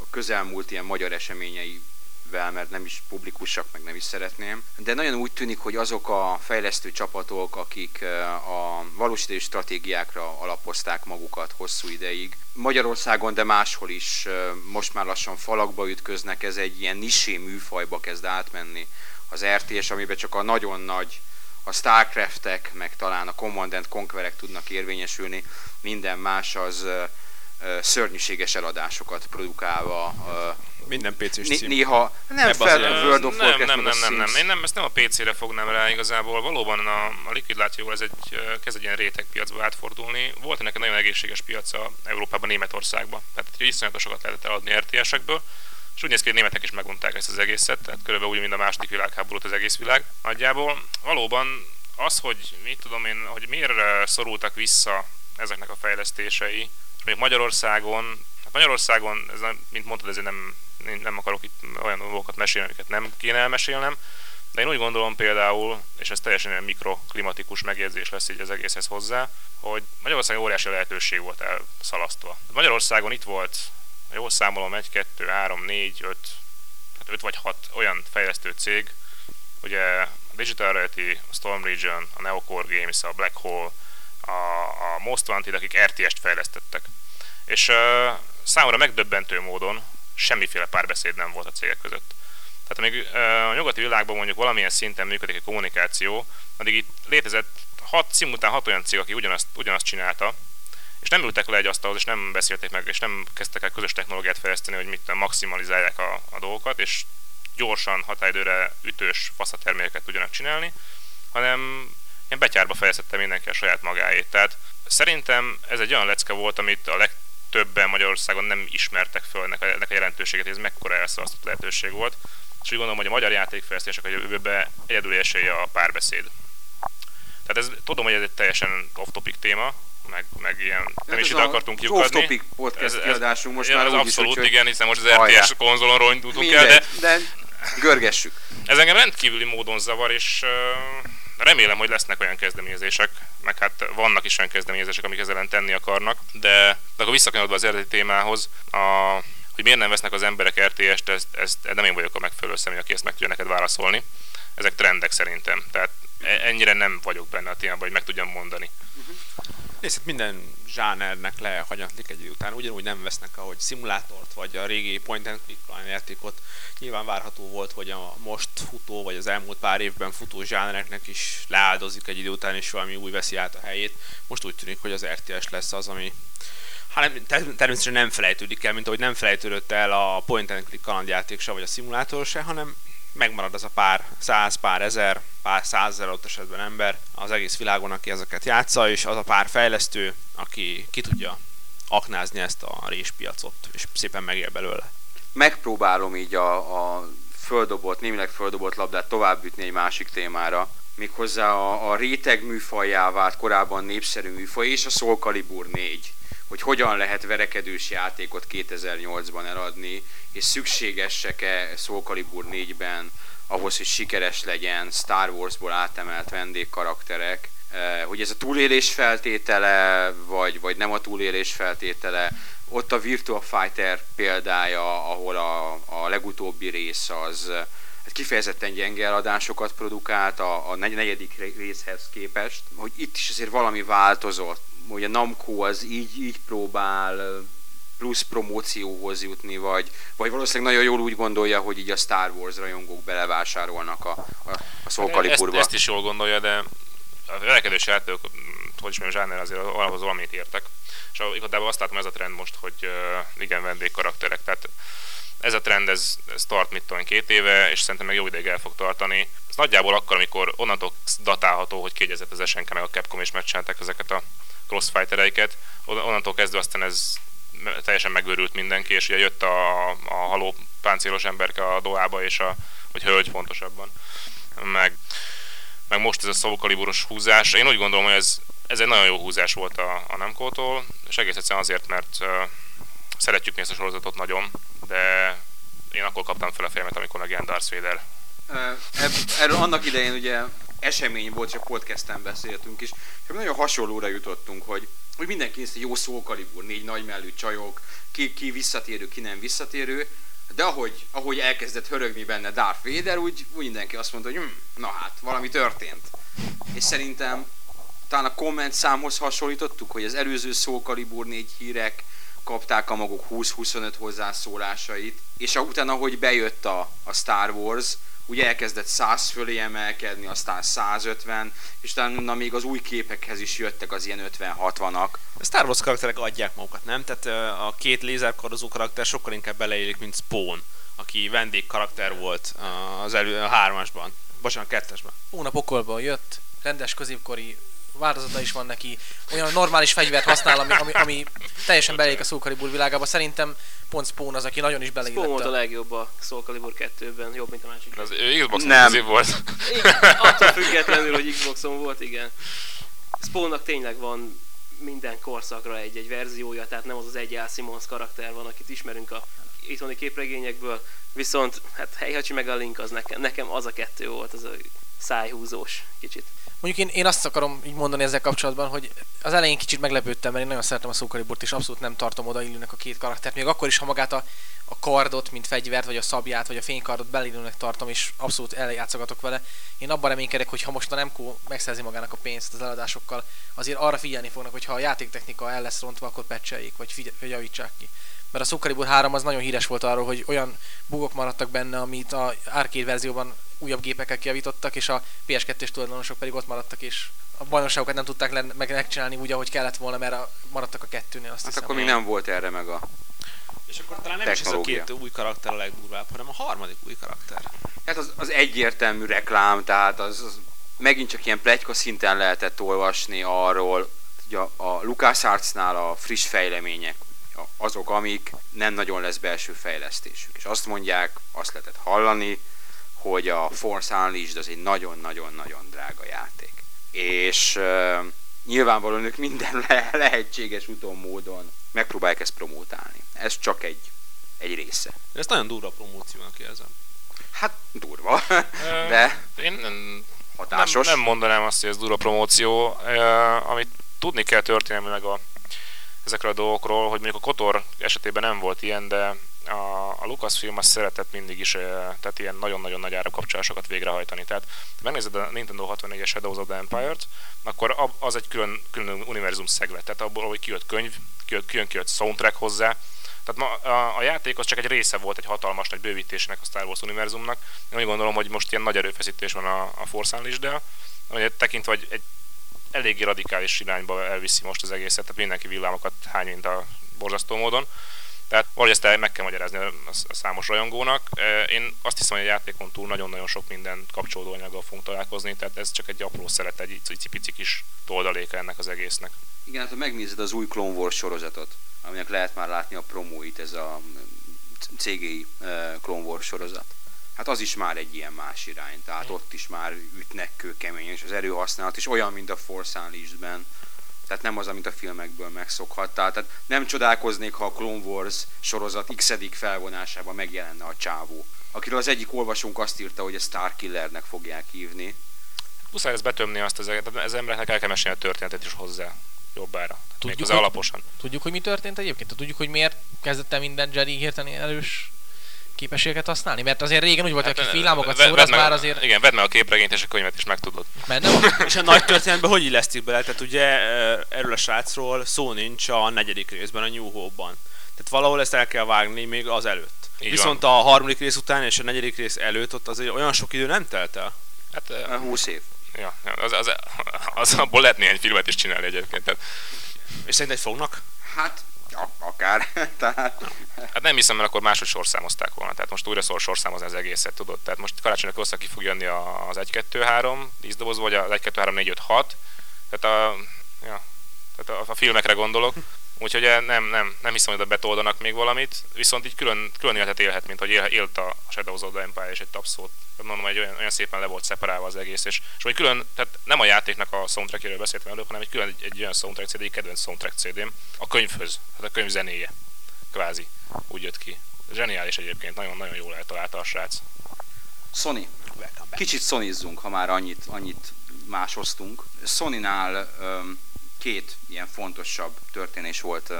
a közelmúlt ilyen magyar eseményeivel, mert nem is publikusak, meg nem is szeretném. De nagyon úgy tűnik, hogy azok a fejlesztő csapatok, akik a valósítás stratégiákra alapozták magukat hosszú ideig, Magyarországon, de máshol is most már lassan falakba ütköznek, ez egy ilyen nisé műfajba kezd átmenni az RTS, amiben csak a nagyon nagy a Starcraftek, meg talán a Command and Conquerek tudnak érvényesülni, minden más az szörnyűséges eladásokat produkálva. Minden PC-s cím. néha nem Ebbe az fel irányba. World of nem, Warcraft, nem, nem, nem, nem, én nem, ezt nem a PC-re fognám rá igazából. Valóban a, a Liquid Latió ez egy, kezd egy ilyen rétegpiacba átfordulni. Volt ennek egy nagyon egészséges piaca Európában, Németországban. Tehát egy iszonyatosokat lehetett eladni RTS-ekből. És úgy néz ki, hogy a németek is megunták ezt az egészet, tehát körülbelül úgy, mint a második világháborút az egész világ nagyjából. Valóban az, hogy mit tudom én, hogy miért szorultak vissza ezeknek a fejlesztései, és mondjuk Magyarországon, hát Magyarországon, ez nem, mint mondtad, ezért nem, nem akarok itt olyan dolgokat mesélni, amiket nem kéne elmesélnem, de én úgy gondolom például, és ez teljesen ilyen mikroklimatikus megjegyzés lesz így az egészhez hozzá, hogy Magyarországon óriási lehetőség volt elszalasztva. Magyarországon itt volt, jól számolom, 1, 2, 3, 4, 5, hát 5 vagy 6 olyan fejlesztő cég, ugye a Digital Reality, a Storm Region, a Neocore Games, a Black Hole, a, a Most Wanted, akik RTS-t fejlesztettek. És uh, számomra megdöbbentő módon semmiféle párbeszéd nem volt a cégek között. Tehát amíg uh, a nyugati világban mondjuk valamilyen szinten működik a kommunikáció, addig itt létezett hat, szimultán hat olyan cég, aki ugyanazt, ugyanazt csinálta, és nem ültek le egy asztalhoz, és nem beszélték meg, és nem kezdtek el közös technológiát fejleszteni, hogy mit maximalizálják a, a dolgokat, és gyorsan, határidőre ütős faszatermékeket tudjanak csinálni, hanem ilyen betyárba fejlesztette mindenki a saját magáét. Tehát szerintem ez egy olyan lecke volt, amit a legtöbben Magyarországon nem ismertek föl ennek a, ennek a jelentőséget, ez mekkora elszalasztott lehetőség volt. És úgy gondolom, hogy a magyar játékfejlesztések a jövőben egyedül esélye a párbeszéd. Tehát ez, tudom, hogy ez egy teljesen off-topic téma, meg, meg ilyen, nem Hát is ez ide a akartunk az kiukadni. Off-topic podcast kiadásunk most már ez úgy is, abszolút úgyhogy- igen, hiszen most az Hajrá. RTS konzolonról indultunk el, de de görgessük. ez engem rendkívüli módon zavar, és uh, remélem, hogy lesznek olyan kezdeményezések, meg hát vannak is olyan kezdeményezések, amik ezzel tenni akarnak, de, de akkor visszakanyarodva az eredeti témához, a, hogy miért nem vesznek az emberek RTS-t, ezt, ezt nem én vagyok a megfelelő személy, aki ezt meg tudja neked válaszolni. Ezek trendek szerintem, tehát e- ennyire nem vagyok benne a témában, hogy meg tudjam mondani. Nézd, hát minden zsánernek lehanyatlik egy idő után. Ugyanúgy nem vesznek, ahogy szimulátort, vagy a régi point and click játékot. Nyilván várható volt, hogy a most futó, vagy az elmúlt pár évben futó zsánereknek is leáldozik egy idő után, és valami új veszi át a helyét. Most úgy tűnik, hogy az RTS lesz az, ami Hát nem, természetesen nem felejtődik el, mint ahogy nem felejtődött el a point and click kalandjáték se, vagy a szimulátor se, hanem megmarad az a pár száz, pár ezer, pár százezer ott esetben ember az egész világon, aki ezeket játsza, és az a pár fejlesztő, aki ki tudja aknázni ezt a réspiacot, és szépen megél belőle. Megpróbálom így a, a földobott, némileg földobott labdát továbbütni egy másik témára, méghozzá a, a réteg műfajjá vált korábban népszerű műfaj, és a Soul Calibur 4 hogy hogyan lehet verekedős játékot 2008-ban eladni, és szükségesek-e Soul Calibur 4-ben ahhoz, hogy sikeres legyen Star Wars-ból átemelt vendégkarakterek, eh, hogy ez a túlélés feltétele, vagy, vagy nem a túlélés feltétele. Ott a Virtua Fighter példája, ahol a, a legutóbbi rész az hát kifejezetten gyenge eladásokat produkált a, a negyedik részhez képest, hogy itt is azért valami változott, hogy a Namco az így, így próbál plusz promócióhoz jutni, vagy, vagy valószínűleg nagyon jól úgy gondolja, hogy így a Star Wars rajongók belevásárolnak a, a, a Soul Caliburba. Ezt, ezt, is jól gondolja, de a verekedős játékok, hogy is mondjam, zsáner azért ahhoz valamit értek. És igazából azt látom ez a trend most, hogy uh, igen, vendégkarakterek, tehát ez a trend, ez, ez tart mit tudom, két éve, és szerintem meg jó ideig el fog tartani. Ez nagyjából akkor, amikor onnantól datálható, hogy kiegyezett az SNK meg a Capcom és megcsinálták ezeket a crossfightereiket, onnantól kezdve aztán ez teljesen megőrült mindenki, és ugye jött a, a haló páncélos emberke a doába, és a, vagy hölgy pontosabban. Meg, meg most ez a szókaliburos húzás. Én úgy gondolom, hogy ez, ez egy nagyon jó húzás volt a, a Nemco-tól, és egész egyszerűen azért, mert uh, szeretjük mi ezt a sorozatot nagyon, de én akkor kaptam fel a fejemet, amikor megjelent Darth Vader. Erről annak idején ugye esemény volt, és a podcasten beszéltünk is, és nagyon hasonlóra jutottunk, hogy, hogy mindenki nézte jó szókalibur, négy nagymellű csajok, ki, ki visszatérő, ki nem visszatérő, de ahogy, ahogy elkezdett hörögni benne Darth Vader, úgy, úgy mindenki azt mondta, hogy hm, na hát, valami történt. És szerintem talán a komment számhoz hasonlítottuk, hogy az előző szókalibur négy hírek kapták a maguk 20-25 hozzászólásait, és utána, hogy bejött a, a Star Wars, úgy elkezdett 100 fölé emelkedni, aztán 150, és utána még az új képekhez is jöttek az ilyen 50-60-ak. A Star Wars karakterek adják magukat, nem? Tehát a két lézerkardozó karakter sokkal inkább beleélik, mint Spawn, aki vendég karakter volt az elő, a hármasban. Bocsánat, a kettesben. Hónapokolból jött, rendes középkori változata is van neki, olyan normális fegyvert használ, ami, ami, ami teljesen belék a Soul Calibur világába. Szerintem pont Spawn az, aki nagyon is beleillett. Spawn volt a legjobb a Soul Calibur 2-ben, jobb, mint a másik. Az Xbox nem. volt. attól függetlenül, hogy Xboxon volt, igen. Spawnnak tényleg van minden korszakra egy-egy verziója, tehát nem az az egy Al Simmons karakter van, akit ismerünk a itthoni képregényekből, viszont hát Heihachi meg a Link az nekem, nekem az a kettő volt, az a szájhúzós kicsit. Mondjuk én, én azt akarom így mondani ezzel kapcsolatban, hogy az elején kicsit meglepődtem, mert én nagyon szeretem a szókaribort, és abszolút nem tartom oda illőnek a két karaktert. Még akkor is, ha magát a, a kardot, mint fegyvert, vagy a szabját, vagy a fénykardot belillőnek tartom, és abszolút eljátszogatok vele. Én abban reménykedek, hogy ha most a Nemco megszerzi magának a pénzt az eladásokkal, azért arra figyelni fognak, hogy ha a játéktechnika el lesz rontva, akkor pecseljék, vagy, figyel, vagy javítsák ki mert a Soul Calibur 3 az nagyon híres volt arról, hogy olyan bugok maradtak benne, amit a arcade verzióban újabb gépekkel kiavítottak, és a PS2-es tulajdonosok pedig ott maradtak, és a bajnokságokat nem tudták len- meg megcsinálni úgy, ahogy kellett volna, mert a, maradtak a kettőnél. Azt hát hiszem. akkor még nem volt erre meg a És akkor talán nem is ez a két új karakter a legdurvább, hanem a harmadik új karakter. Hát az, az egyértelmű reklám, tehát az, az megint csak ilyen plegyka szinten lehetett olvasni arról, hogy a, a LucasArts-nál a friss fejlemények azok, amik nem nagyon lesz belső fejlesztésük. És azt mondják, azt lehetett hallani, hogy a Force Unleashed az egy nagyon-nagyon-nagyon drága játék. És uh, nyilvánvalóan ők minden le- lehetséges úton módon megpróbálják ezt promótálni. Ez csak egy, egy része. Ez nagyon durva promóciónak érzem. Hát durva, <laughs> de én hatásos. Nem, nem mondanám azt, hogy ez durva promóció. Uh, amit tudni kell meg a ezekről a dolgokról, hogy mondjuk a Kotor esetében nem volt ilyen, de a, a Lucasfilm az szeretett mindig is, tehát ilyen nagyon-nagyon nagy árakapcsolásokat végrehajtani. Tehát ha megnézed a Nintendo 64-es Shadows of the Empire-t, akkor az egy külön, külön univerzum szeglet. Tehát abból, hogy kijött könyv, kijött, kijön kijött soundtrack hozzá, tehát ma a, a játék az csak egy része volt egy hatalmas nagy bővítésnek a Star Wars univerzumnak. Én úgy gondolom, hogy most ilyen nagy erőfeszítés van a, a Force Unleashed-del, hogy tekintve, hogy egy eléggé radikális irányba elviszi most az egészet, tehát mindenki villámokat hány, mint a borzasztó módon. Tehát valahogy ezt meg kell magyarázni a számos rajongónak. Én azt hiszem, hogy a játékon túl nagyon-nagyon sok minden kapcsolódó anyaggal fogunk találkozni, tehát ez csak egy apró szeret, egy icipici kis toldaléka ennek az egésznek. Igen, hát ha megnézed az új Clone Wars sorozatot, aminek lehet már látni a promóit, ez a CGI Clone Wars sorozat. Hát az is már egy ilyen más irány, tehát ott is már ütnek kőkemény, és az erőhasználat is olyan, mint a Force Unleashed-ben. Tehát nem az, amit a filmekből megszokhattál. Tehát nem csodálkoznék, ha a Clone Wars sorozat x felvonásában megjelenne a csávó. Akiről az egyik olvasónk azt írta, hogy ezt Starkillernek fogják hívni. Muszáj ezt betömni azt az, az embereknek el kell mesélni a történetet is hozzá jobbára. Tudjuk, hogy, alaposan. Tudjuk, hogy mi történt egyébként? Tudjuk, hogy miért kezdett el minden Jedi hirtelen erős képességeket használni? Mert azért régen úgy volt, hát, hogy villámokat szór, az már azért... Igen, vedd meg a képregényt és a könyvet is megtudod. <laughs> és a nagy történetben hogy illesztik bele? Tehát ugye erről a srácról szó nincs a negyedik részben, a New Hope-ban. Tehát valahol ezt el kell vágni még az előtt. Így Viszont van. a harmadik rész után és a negyedik rész előtt ott azért olyan sok idő nem telt el. Hát 20 év. Ja, az, az, az, abból lehet néhány filmet is csinálni egyébként. Tehát... És szerinted fognak? Hát akár. <laughs> Tehát... Hát nem hiszem, mert akkor máshogy sorszámozták volna. Tehát most újra szól sorszámozni az egészet, tudod? Tehát most karácsonyra össze ki fog jönni az 1-2-3 díszdobozba, vagy az 1-2-3-4-5-6. Tehát a, ja, tehát a, a filmekre gondolok. Úgyhogy nem, nem, nem hiszem, hogy oda betoldanak még valamit, viszont így külön, külön életet élhet, mint hogy él, élt a Shadows of the Empire és egy tapszót. Mondom, hogy olyan, olyan szépen le volt szeparálva az egész, és, és hogy külön, tehát nem a játéknak a soundtrackéről beszéltem előbb, hanem egy külön egy, egy olyan soundtrack CD, egy kedvenc soundtrack CD-m, a könyvhöz, hát a könyv zenéje, kvázi, úgy jött ki. Zseniális egyébként, nagyon-nagyon jól eltalálta a srác. Sony. Kicsit szonizzunk, ha már annyit, annyit másoztunk. Sony-nál um, két ilyen fontosabb történés volt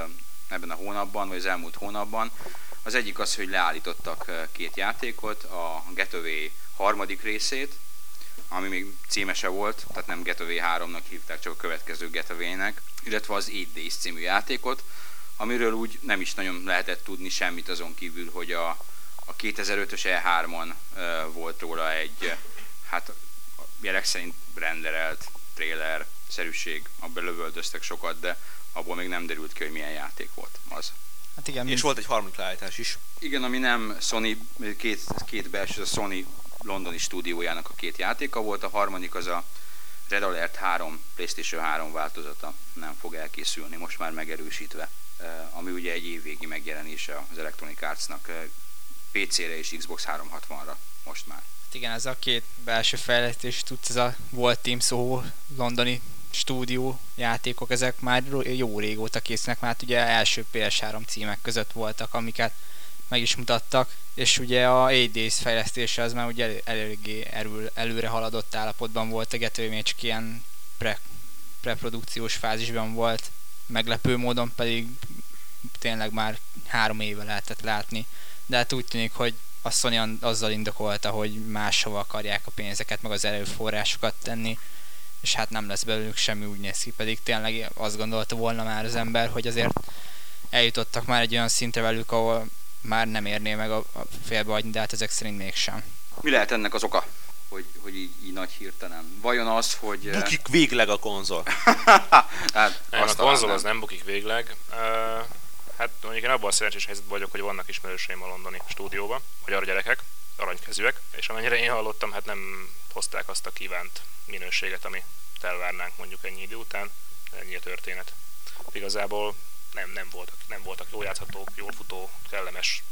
ebben a hónapban, vagy az elmúlt hónapban. Az egyik az, hogy leállítottak két játékot, a Getaway harmadik részét, ami még címese volt, tehát nem Getaway 3-nak hívták, csak a következő Getaway-nek, illetve az 8 Days című játékot, amiről úgy nem is nagyon lehetett tudni semmit azon kívül, hogy a, a 2005-ös E3-on uh, volt róla egy, hát jelek szerint renderelt trailer, szerűség, abban lövöldöztek sokat, de abból még nem derült ki, hogy milyen játék volt az. Hát igen, és mint... volt egy harmadik leállítás is. Igen, ami nem Sony, két, két belső, a Sony londoni stúdiójának a két játéka volt, a harmadik az a Red Alert 3 PlayStation 3 változata nem fog elkészülni, most már megerősítve, ami ugye egy évvégi megjelenése az Electronic Arts-nak eh, PC-re és Xbox 360-ra most már. Hát igen, ez a két belső fejlesztés tudsz, ez a volt Team Soho londoni stúdió játékok, ezek már jó régóta készülnek, már hát ugye első PS3 címek között voltak, amiket meg is mutattak, és ugye a 8 Days fejlesztése az már ugye eléggé erül, előre haladott állapotban volt, a csak ilyen pre, preprodukciós fázisban volt, meglepő módon pedig tényleg már három éve lehetett látni, de hát úgy tűnik, hogy a Sony azzal indokolta, hogy máshova akarják a pénzeket, meg az erőforrásokat tenni, és hát nem lesz belőlük semmi, úgy néz ki, pedig tényleg azt gondolta volna már az ember, hogy azért eljutottak már egy olyan szintre velük, ahol már nem érné meg a, a félbehagyni, de hát ezek szerint mégsem. Mi lehet ennek az oka? Hogy, hogy így, így nagy hirtelen. Vajon az, hogy... Bukik végleg a konzol. <laughs> hát, nem, a konzol az nem bukik végleg. Uh, hát mondjuk én abban a szerencsés helyzetben vagyok, hogy vannak ismerőseim a londoni stúdióban, hogy arra gyerekek, aranykezűek, és amennyire én hallottam, hát nem hozták azt a kívánt minőséget, ami elvárnánk mondjuk ennyi idő után. Ennyi a történet. Igazából nem, nem, voltak, nem voltak jól játszhatók, jól futó, kellemes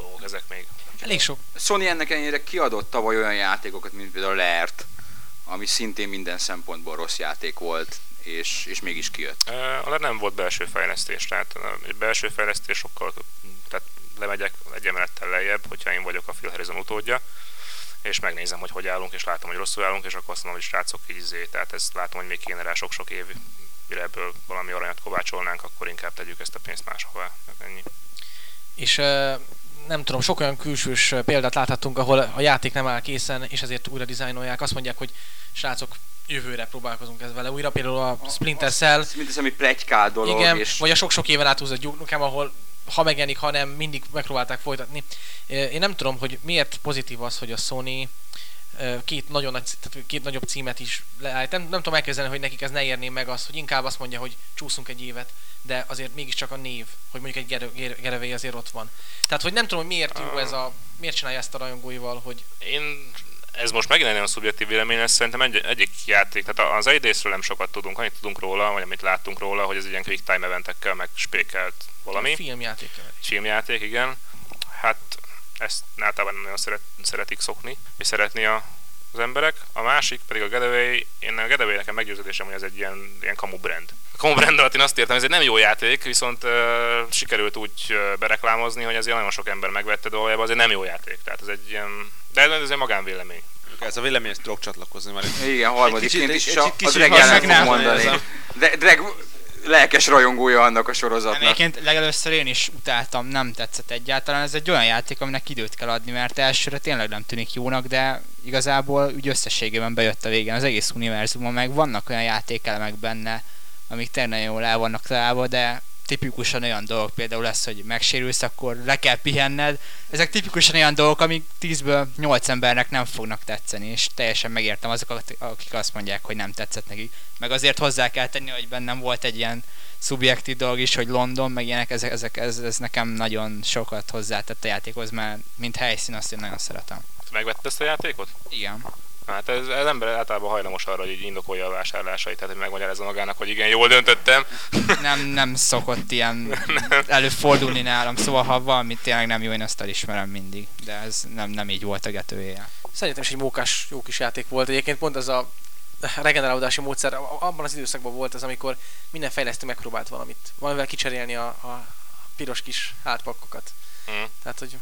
dolgok ezek még. Elég sok. Sony ennek ennyire kiadott tavaly olyan játékokat, mint például Leert, ami szintén minden szempontból rossz játék volt, és, és mégis kijött. Uh, nem volt belső fejlesztés, tehát egy belső fejlesztés sokkal, tehát lemegyek egy emelettel lejjebb, hogyha én vagyok a Phil Harrison utódja, és megnézem, hogy hogy állunk, és látom, hogy rosszul állunk, és akkor azt mondom, hogy srácok, így izé, tehát ezt látom, hogy még kéne rá sok-sok év, mire ebből valami aranyat kovácsolnánk, akkor inkább tegyük ezt a pénzt máshová. Tehát ennyi. És uh, nem tudom, sok olyan külsős példát láthattunk, ahol a játék nem áll készen, és ezért újra dizájnolják. Azt mondják, hogy srácok, jövőre próbálkozunk ezzel vele újra, például a Splinter Cell, Mint az, ami plegykál dolog, igen, és vagy a sok-sok éven átúzott Duke Nukem, ahol ha megjelenik, ha nem, mindig megpróbálták folytatni. Én nem tudom, hogy miért pozitív az, hogy a Sony két, nagyon nagy, tehát két nagyobb címet is leállít. Nem, nem tudom elképzelni, hogy nekik ez ne érné meg azt, hogy inkább azt mondja, hogy csúszunk egy évet, de azért mégiscsak a név, hogy mondjuk egy Gere- Gere- Gerevé azért ott van. Tehát, hogy nem tudom, hogy miért jó ez a, miért csinálja ezt a rajongóival, hogy Én ez most megint egy nagyon szubjektív vélemény lesz, szerintem egy, egyik játék, tehát az egészről nem sokat tudunk, annyit tudunk róla, vagy amit láttunk róla, hogy ez ilyen quick time eventekkel megspékelt valami. filmjáték. Filmjáték, igen. Hát ezt általában nem nagyon szeret, szeretik szokni, és szeretni a, az emberek. A másik pedig a Getaway, én a Getaway nekem meggyőződésem, hogy ez egy ilyen, ilyen kamu brand. A kamu brand alatt én azt értem, hogy ez egy nem jó játék, viszont uh, sikerült úgy uh, bereklámozni, hogy azért nagyon sok ember megvette, de valójában azért nem jó játék. Tehát ez egy ilyen, de ez egy magánvélemény. Ez a véleményhez tudok csatlakozni, mert igen, harmadikként is, és a, a hadd ellen meg fog nem mondani. De Dreg lelkes rajongója annak a sorozatnak. Egyébként legelőször én is utáltam, nem tetszett egyáltalán. Ez egy olyan játék, aminek időt kell adni, mert elsőre tényleg nem tűnik jónak, de igazából úgy összességében bejött a végén az egész univerzumon, meg vannak olyan játékelemek benne, amik tényleg jól el vannak találva, de tipikusan olyan dolgok, például lesz, hogy megsérülsz, akkor le kell pihenned. Ezek tipikusan olyan dolgok, amik 10-ből 8 embernek nem fognak tetszeni, és teljesen megértem azokat, akik azt mondják, hogy nem tetszett nekik. Meg azért hozzá kell tenni, hogy bennem volt egy ilyen szubjektív dolog is, hogy London, meg ilyenek, ezek, ezek, ez, ez nekem nagyon sokat hozzátett a játékhoz, mert mint helyszín azt én nagyon szeretem. Megvette ezt a játékot? Igen. Hát ez, ez ember általában hajlamos arra, hogy így indokolja a vásárlásait, tehát hogy megmagyarázza magának, hogy igen, jól döntöttem. Nem, nem szokott ilyen <laughs> előfordulni nálam, szóval ha valami tényleg nem jó, én azt elismerem mindig, de ez nem, nem így volt a getőjéje. Szerintem is egy mókás, jó kis játék volt. Egyébként pont ez a regenerálódási módszer, a- abban az időszakban volt ez, amikor minden fejlesztő megpróbált valamit, valamivel kicserélni a, a piros kis hátpakkokat. Mm. Tehát, hogy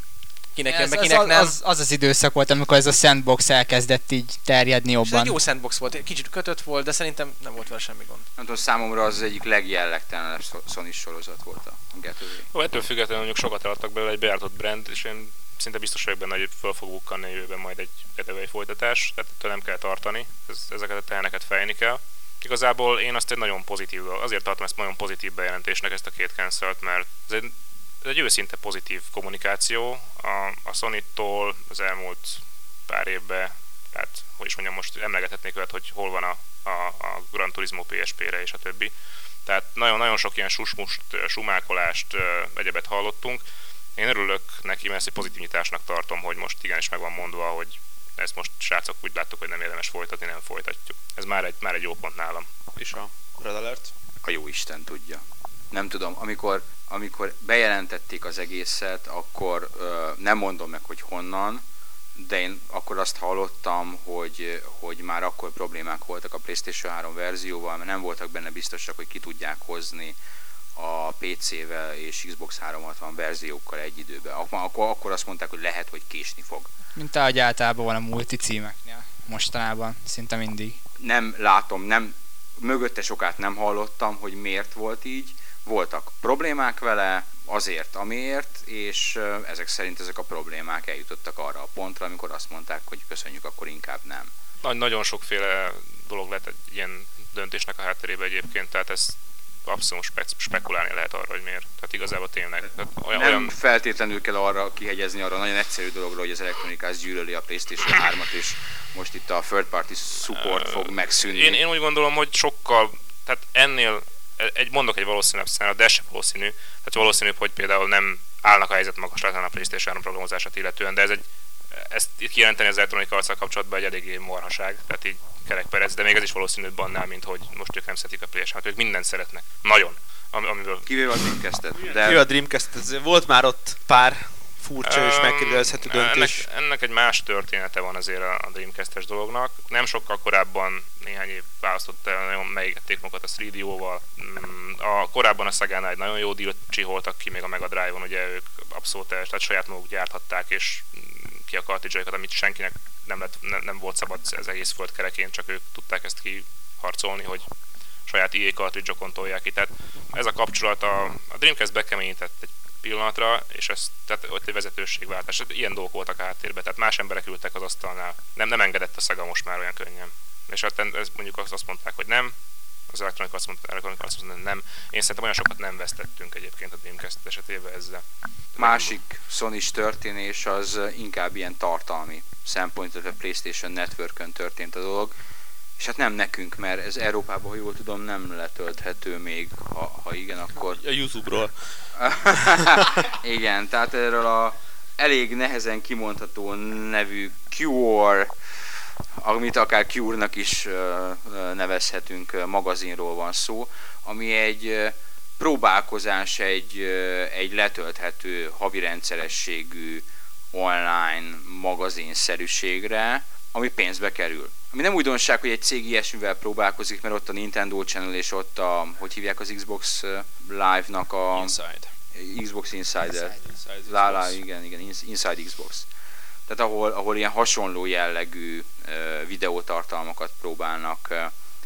kinek jön Ez, be, az, kinek az, nem. az, az az időszak volt, amikor ez a sandbox elkezdett így terjedni És ez jobban. egy jó sandbox volt, egy kicsit kötött volt, de szerintem nem volt vele semmi gond. Nem tudom, számomra az, egyik legjellegtelenebb Sony sorozat volt a Getaway. Jó, ettől függetlenül mondjuk sokat eladtak belőle egy bejáratott brand, és én szinte biztos vagyok benne, hogy föl fog bukkanni a jövőben majd egy Getaway folytatás, tehát ettől nem kell tartani, ez, ezeket a teheneket fejni kell. Igazából én azt egy nagyon pozitív, azért tartom ezt nagyon pozitív bejelentésnek ezt a két cancelt, mert ez egy, ez egy őszinte pozitív kommunikáció. A, a Sony-tól az elmúlt pár évben, tehát hogy is mondjam, most emlegethetnék olyat, hogy hol van a, a, a Gran Turismo PSP-re és a többi. Tehát nagyon-nagyon sok ilyen susmust, sumákolást, egyebet hallottunk. Én örülök neki, mert ezt egy pozitív nyitásnak tartom, hogy most igenis meg van mondva, hogy ezt most srácok úgy láttuk, hogy nem érdemes folytatni, nem folytatjuk. Ez már egy, már egy jó pont nálam. is a Red Alert. A jó Isten tudja. Nem tudom, amikor, amikor bejelentették az egészet, akkor ö, nem mondom meg, hogy honnan, de én akkor azt hallottam, hogy, hogy már akkor problémák voltak a PlayStation 3 verzióval, mert nem voltak benne biztosak, hogy ki tudják hozni a PC-vel és Xbox 360 verziókkal egy időben. Akkor, akkor, azt mondták, hogy lehet, hogy késni fog. Mint ahogy általában van a multi címeknél mostanában, szinte mindig. nem látom, nem, mögötte sokát nem hallottam, hogy miért volt így. Voltak problémák vele, azért, amiért, és ezek szerint ezek a problémák eljutottak arra a pontra, amikor azt mondták, hogy köszönjük, akkor inkább nem. Nagy, nagyon sokféle dolog lehet egy ilyen döntésnek a hátterébe egyébként, tehát ez abszolút spe- spekulálni lehet arra, hogy miért. Tehát igazából tényleg. Tehát olyan, Nem olyan, feltétlenül kell arra kihegyezni arra nagyon egyszerű dologra, hogy az Electronic Arts gyűlöli a PlayStation <coughs> 3-at, és most itt a third party support fog megszűnni. Én, én úgy gondolom, hogy sokkal, tehát ennél egy mondok egy valószínűbb szára, de ez sem valószínű. Tehát valószínűbb, hogy például nem állnak a helyzet magaslatán a PlayStation 3 programozását illetően, de ez egy, ezt itt kijelenteni az Electronic arts kapcsolatban egy eléggé marhaság, tehát így kerekperec, de még ez is valószínűbb annál, mint hogy most ők nem szeretik a PlayStation-t, ők mindent szeretnek. Nagyon. Am- amiből Kivéve a Dreamcast-et. Jó a De Dreamcast, ez volt már ott pár furcsa és megkérdezhető döntés. Ennek, ennek egy más története van azért a Dreamcast-es dolognak. Nem sokkal korábban, néhány év választott el, nagyon melégették magukat a 3DO-val. Mm, A, korábban a Sagánál egy nagyon jó dílt csiholtak ki, még a Mega Drive-on, ugye ők abszolút, eh, tehát saját maguk gyárthatták, és ki a cartridge amit senkinek nem, lett, nem, nem volt szabad az egész föld kerekén, csak ők tudták ezt kiharcolni, hogy saját EA cartridge-okon tolják ki. Tehát ez a kapcsolat a, a Dreamcast bekeményített egy pillanatra, és ez, tehát ott egy vezetőségváltás. Ilyen dolgok voltak a háttérben, tehát más emberek ültek az asztalnál. Nem, nem engedett a szaga most már olyan könnyen. És hát ez mondjuk azt mondták, hogy nem, az elektronik azt mondta, elektronik azt mondta, nem. Én szerintem olyan sokat nem vesztettünk egyébként a Dreamcast esetében ezzel. Másik sony történés az inkább ilyen tartalmi szempont, a PlayStation Network-ön történt a dolog. És hát nem nekünk, mert ez Európában, ha jól tudom, nem letölthető még, ha, ha igen, akkor... A Youtube-ról. <laughs> igen, tehát erről a elég nehezen kimondható nevű Cure amit akár Cure-nak is nevezhetünk, magazinról van szó, ami egy próbálkozás egy, egy letölthető havi rendszerességű online magazinszerűségre, ami pénzbe kerül. Ami nem újdonság, hogy egy cég ilyesmivel próbálkozik, mert ott a Nintendo Channel és ott a, hogy hívják az Xbox Live-nak a... Inside. Xbox Insider. Inside, Inside Lá, lá, igen, igen, Inside Xbox tehát ahol, ahol ilyen hasonló jellegű videótartalmakat próbálnak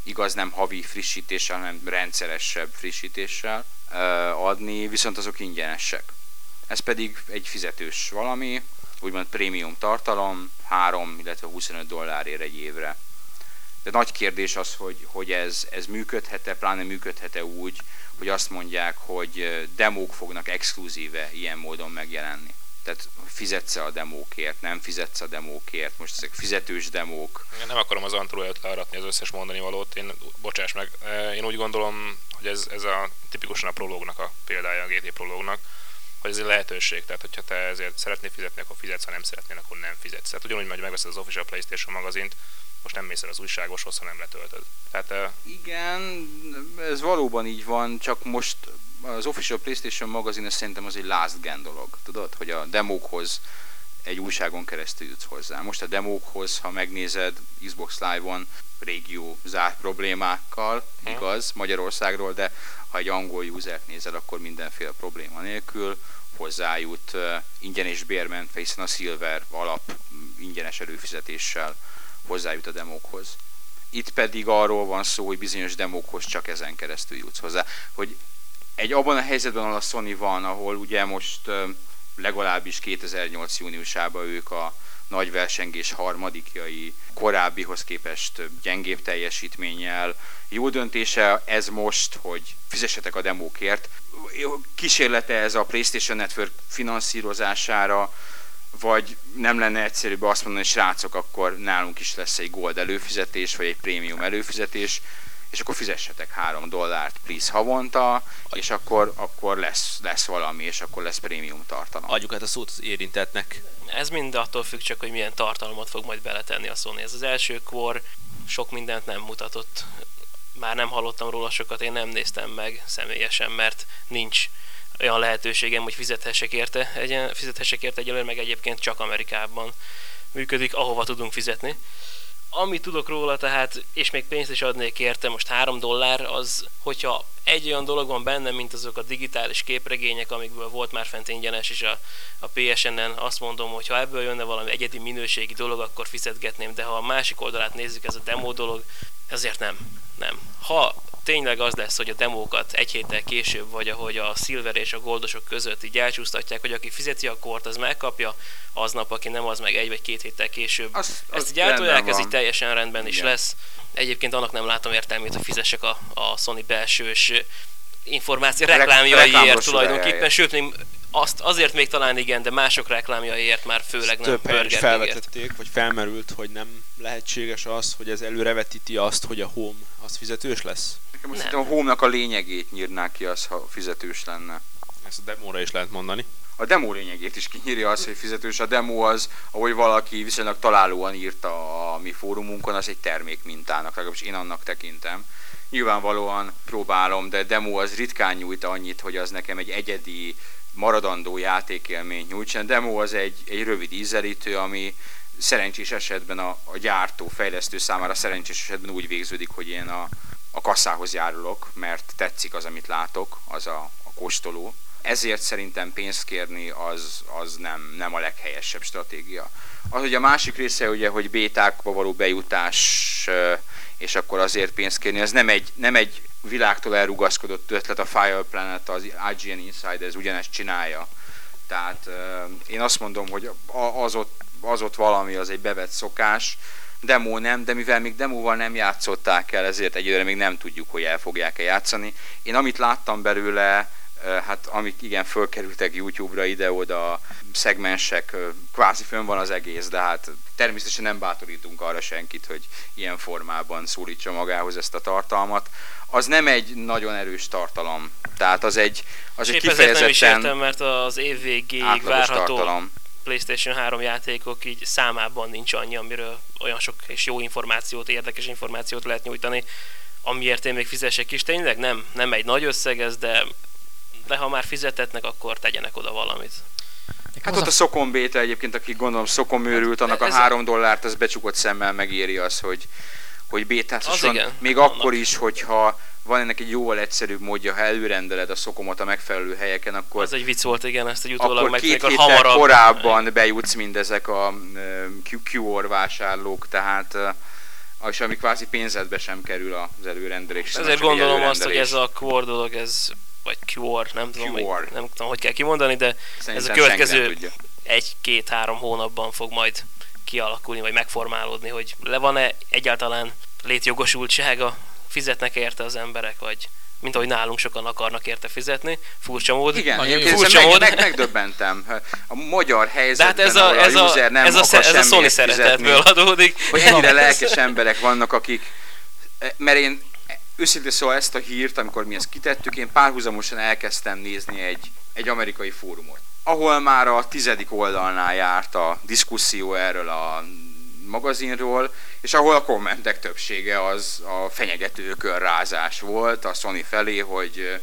igaz nem havi frissítéssel, hanem rendszeresebb frissítéssel adni, viszont azok ingyenesek. Ez pedig egy fizetős valami, úgymond prémium tartalom, 3, illetve 25 dollárért egy évre. De nagy kérdés az, hogy, hogy ez, ez működhet-e, pláne működhet-e úgy, hogy azt mondják, hogy demók fognak exkluzíve ilyen módon megjelenni tehát fizetsz a demókért, nem fizetsz a demókért, most ezek fizetős demók. Én nem akarom az Antról előtt learatni az összes mondani valót, én, bocsáss meg, én úgy gondolom, hogy ez, ez a tipikusan a prológnak a példája, a GT prológnak, hogy ez egy lehetőség, tehát hogyha te ezért szeretnél fizetni, akkor fizetsz, ha nem szeretnél, akkor nem fizetsz. Tehát ugyanúgy, hogy megveszed az Official PlayStation magazint, most nem mész el az újságoshoz, hanem letöltöd. Tehát, Igen, ez valóban így van, csak most az Official PlayStation magazin ez szerintem az egy last gen dolog, tudod, hogy a demókhoz egy újságon keresztül jutsz hozzá. Most a demókhoz, ha megnézed Xbox Live-on, régió zárt problémákkal, igaz, Magyarországról, de ha egy angol usert nézel, akkor mindenféle probléma nélkül hozzájut ingyen és bérmentve, hiszen a Silver alap ingyenes előfizetéssel hozzájut a demókhoz. Itt pedig arról van szó, hogy bizonyos demókhoz csak ezen keresztül jutsz hozzá. Hogy egy abban a helyzetben, ahol a Sony van, ahol ugye most legalábbis 2008. júniusában ők a nagy versengés harmadikjai korábbihoz képest gyengébb teljesítménnyel. Jó döntése ez most, hogy fizessetek a demókért. Kísérlete ez a PlayStation Network finanszírozására, vagy nem lenne egyszerűbb azt mondani, hogy srácok, akkor nálunk is lesz egy gold előfizetés, vagy egy prémium előfizetés, és akkor fizessetek 3 dollárt please havonta, és akkor, akkor lesz, lesz valami, és akkor lesz prémium tartalom. Adjuk hát a szót az érintetnek. Ez mind attól függ csak, hogy milyen tartalmat fog majd beletenni a Sony. Ez az első kor sok mindent nem mutatott. Már nem hallottam róla sokat, én nem néztem meg személyesen, mert nincs olyan lehetőségem, hogy fizethessek érte, egy, fizethessek érte egyelőre, meg egyébként csak Amerikában működik, ahova tudunk fizetni amit tudok róla, tehát, és még pénzt is adnék érte, most 3 dollár, az, hogyha egy olyan dolog van benne, mint azok a digitális képregények, amikből volt már fent ingyenes, és a, a PSN-en azt mondom, hogy ha ebből jönne valami egyedi minőségi dolog, akkor fizetgetném, de ha a másik oldalát nézzük, ez a demo dolog, ezért nem. Nem. Ha tényleg az lesz, hogy a demókat egy héttel később, vagy ahogy a Silver és a Goldosok között így elcsúsztatják, hogy aki fizeti a kort, az megkapja, aznap, aki nem, az meg egy vagy két héttel később. Az, az Ezt így átolják, ez így teljesen rendben is Igen. lesz. Egyébként annak nem látom értelmét, hogy fizessek a, a Sony belsős információ reklámjaiért tulajdonképpen, sőt, még azt azért még talán igen, de mások reklámjaiért már főleg nem Több helyen is felvetették, vagy felmerült, hogy nem lehetséges az, hogy ez előrevetíti azt, hogy a Home az fizetős lesz? Nekem most a Home-nak a lényegét nyírnák ki az, ha fizetős lenne. Ezt a demóra is lehet mondani. A demo lényegét is kinyírja az, hogy fizetős. A demo az, ahogy valaki viszonylag találóan írta a mi fórumunkon, az egy termék mintának, legalábbis én annak tekintem. Nyilvánvalóan próbálom, de demo az ritkán nyújt annyit, hogy az nekem egy egyedi maradandó játékélmény nyújtson. A demo az egy, egy rövid ízelítő, ami szerencsés esetben a, a gyártó, fejlesztő számára szerencsés esetben úgy végződik, hogy én a, a kasszához járulok, mert tetszik az, amit látok, az a, a kóstoló. Ezért szerintem pénzt kérni az, az nem, nem a leghelyesebb stratégia. Az, hogy a másik része, ugye, hogy bétákba való bejutás, és akkor azért pénzt kérni, az nem egy, nem egy világtól elrugaszkodott ötlet, a Fire Planet, az IGN Insider, ez ugyanezt csinálja. Tehát én azt mondom, hogy az ott, az ott valami, az egy bevett szokás, demo nem, de mivel még demóval nem játszották el, ezért egyelőre még nem tudjuk, hogy el fogják-e játszani. Én amit láttam belőle, hát amik igen fölkerültek YouTube-ra ide-oda, szegmensek, kvázi fönn van az egész, de hát természetesen nem bátorítunk arra senkit, hogy ilyen formában szólítsa magához ezt a tartalmat. Az nem egy nagyon erős tartalom, tehát az egy, az egy kifejezetten nem is értem, mert az év végéig várható tartalom. PlayStation 3 játékok így számában nincs annyi, amiről olyan sok és jó információt, érdekes információt lehet nyújtani, amiért én még fizessek is. Tényleg nem, nem egy nagy összeg ez, de de ha már fizetetnek, akkor tegyenek oda valamit. Hát ott a Szokon Béta egyébként, aki gondolom Szokon őrült, annak a három dollárt az becsukott szemmel megéri az, hogy, hogy bétázhasson. Még annak. akkor is, hogyha van ennek egy jóval egyszerűbb módja, ha előrendeled a szokomot a megfelelő helyeken, akkor... Az egy vicc volt, igen, ezt egy utólag meg két héttel hamarabb... korábban bejutsz mindezek a QR vásárlók, tehát és ami kvázi pénzedbe sem kerül az előrendelés. Ezért gondolom azt, hogy ez a QR dolog, ez vagy Cure, nem tudom, Cure. nem tudom, hogy kell kimondani, de Szerintem ez a következő egy-két-három hónapban fog majd kialakulni, vagy megformálódni, hogy le van-e egyáltalán létjogosultsága, fizetnek érte az emberek, vagy mint ahogy nálunk sokan akarnak érte fizetni. Furcsa mód. Igen, én furcsa meg, mód. Meg, megdöbbentem. A magyar helyzetben, hát ez a, ez a, user nem ez a, akar ez a Sony szeretetből adódik. Hogy ennyire lelkes emberek vannak, akik mert én őszintén szóval ezt a hírt, amikor mi ezt kitettük, én párhuzamosan elkezdtem nézni egy, egy amerikai fórumot, ahol már a tizedik oldalnál járt a diszkuszió erről a magazinról, és ahol a kommentek többsége az a fenyegető körrázás volt a Sony felé, hogy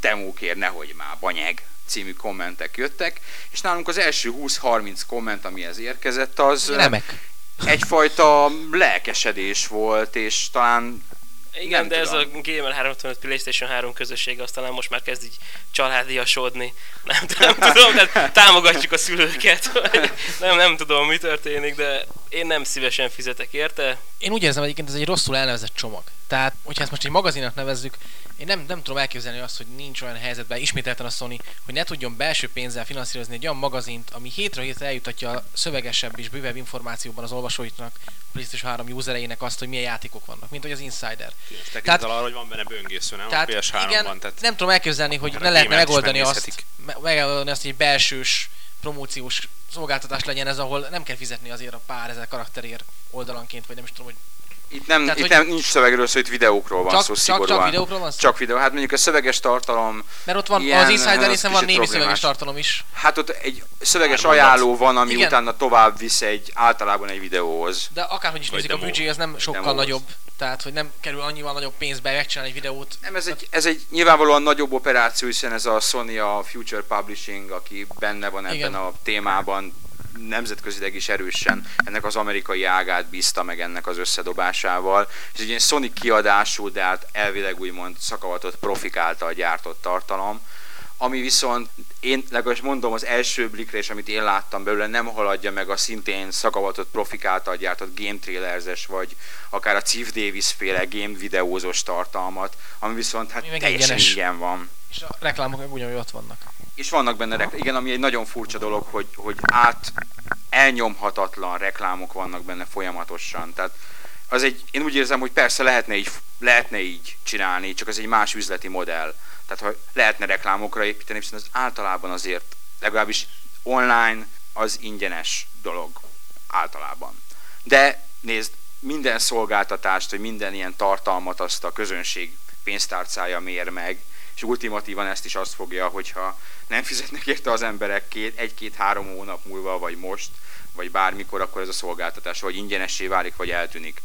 demókér nehogy már banyeg című kommentek jöttek, és nálunk az első 20-30 komment, amihez érkezett, az Remek. egyfajta lelkesedés volt, és talán igen, nem de tudom. ez a Gamer 365 PlayStation 3 közösség aztán most már kezd így családiasodni. Nem, nem tudom, tehát támogatjuk a szülőket, vagy nem, nem tudom, mi történik, de én nem szívesen fizetek érte. Én úgy érzem, hogy ez egy rosszul elnevezett csomag. Tehát, hogyha ezt most egy magazinnak nevezzük, én nem, nem tudom elképzelni azt, hogy nincs olyan helyzetben, ismételten a Sony, hogy ne tudjon belső pénzzel finanszírozni egy olyan magazint, ami hétről hétre eljutatja a szövegesebb és bővebb információban az olvasóitnak, a PlayStation 3 usereinek azt, hogy milyen játékok vannak, mint hogy az Insider. Tehát arra, hogy van benne böngésző, nem? Tehát, a PS3-ban. Igen, tehát nem tudom elképzelni, hogy ne lehetne megoldani azt, megoldani azt, hogy egy belsős promóciós szolgáltatás legyen ez, ahol nem kell fizetni azért a pár ezer karakterért oldalanként, vagy nem is tudom, hogy itt nem, Tehát, itt nem nincs szövegről szó, itt videókról van csak, szó csak, Csak videókról van szó? Csak videó. Hát mondjuk a szöveges tartalom... Mert ott van, ilyen, az Insider részen van némi szöveges tartalom is. Hát ott egy szöveges Már ajánló van, ami Igen. utána tovább visz egy, általában egy videóhoz. De akárhogy is nézik, a büdzsé az nem sokkal demóhoz. nagyobb. Tehát, hogy nem kerül annyival nagyobb pénzbe megcsinálni egy videót. Nem, ez egy, ez egy nyilvánvalóan nagyobb operáció, hiszen ez a Sony, a Future Publishing, aki benne van ebben Igen. a témában, nemzetközileg is erősen ennek az amerikai ágát bízta meg ennek az összedobásával. És egy ilyen Sonic kiadású, de hát elvileg úgymond szakavatott profik által gyártott tartalom, ami viszont én legalábbis mondom az első blikre, és amit én láttam belőle, nem haladja meg a szintén szakavatott profik által gyártott game trailerzes, vagy akár a Chief Davis féle game videózós tartalmat, ami viszont hát teljesen ingyen van. És a reklámok ugyanúgy ott vannak és vannak benne, rekl- igen, ami egy nagyon furcsa dolog, hogy, hogy át elnyomhatatlan reklámok vannak benne folyamatosan. Tehát az egy, én úgy érzem, hogy persze lehetne így, lehetne így csinálni, csak az egy más üzleti modell. Tehát ha lehetne reklámokra építeni, viszont az általában azért, legalábbis online, az ingyenes dolog általában. De nézd, minden szolgáltatást, vagy minden ilyen tartalmat azt a közönség pénztárcája mér meg, és ultimatívan ezt is azt fogja, hogyha nem fizetnek érte az emberek két, egy-két-három hónap múlva, vagy most, vagy bármikor, akkor ez a szolgáltatás vagy ingyenessé válik, vagy eltűnik.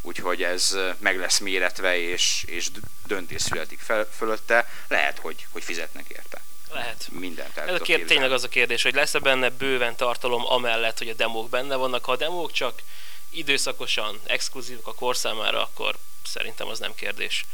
Úgyhogy ez meg lesz méretve, és, és döntés születik fel, fölötte. Lehet, hogy, hogy fizetnek érte. Lehet. Mindent el Ez a kér, tényleg az a kérdés, hogy lesz-e benne bőven tartalom amellett, hogy a demók benne vannak. Ha a demók csak időszakosan exkluzívak a kor számára, akkor szerintem az nem kérdés.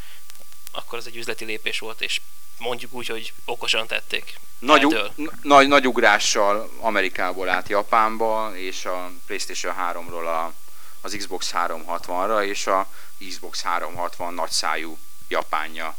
Akkor az egy üzleti lépés volt, és mondjuk úgy, hogy okosan tették. Nagy, nagy, nagy ugrással Amerikából át Japánba, és a PlayStation 3-ról a, az Xbox 360-ra, és a Xbox 360 nagy szájú japánja.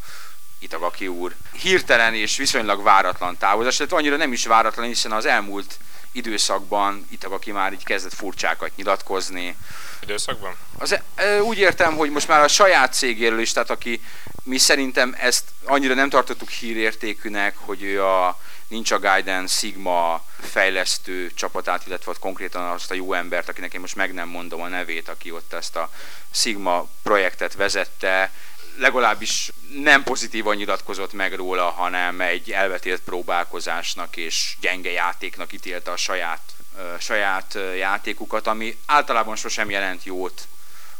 Itagaki úr. Hirtelen és viszonylag váratlan távozás, tehát annyira nem is váratlan, hiszen az elmúlt időszakban Itagaki már így kezdett furcsákat nyilatkozni. Időszakban? Az, úgy értem, hogy most már a saját cégéről is, tehát aki mi szerintem ezt annyira nem tartottuk hírértékűnek, hogy ő a Ninja Gaiden Sigma fejlesztő csapatát, illetve ott konkrétan azt a jó embert, akinek én most meg nem mondom a nevét, aki ott ezt a Sigma projektet vezette, legalábbis nem pozitívan nyilatkozott meg róla, hanem egy elvetélt próbálkozásnak és gyenge játéknak ítélte a saját, uh, saját játékukat, ami általában sosem jelent jót.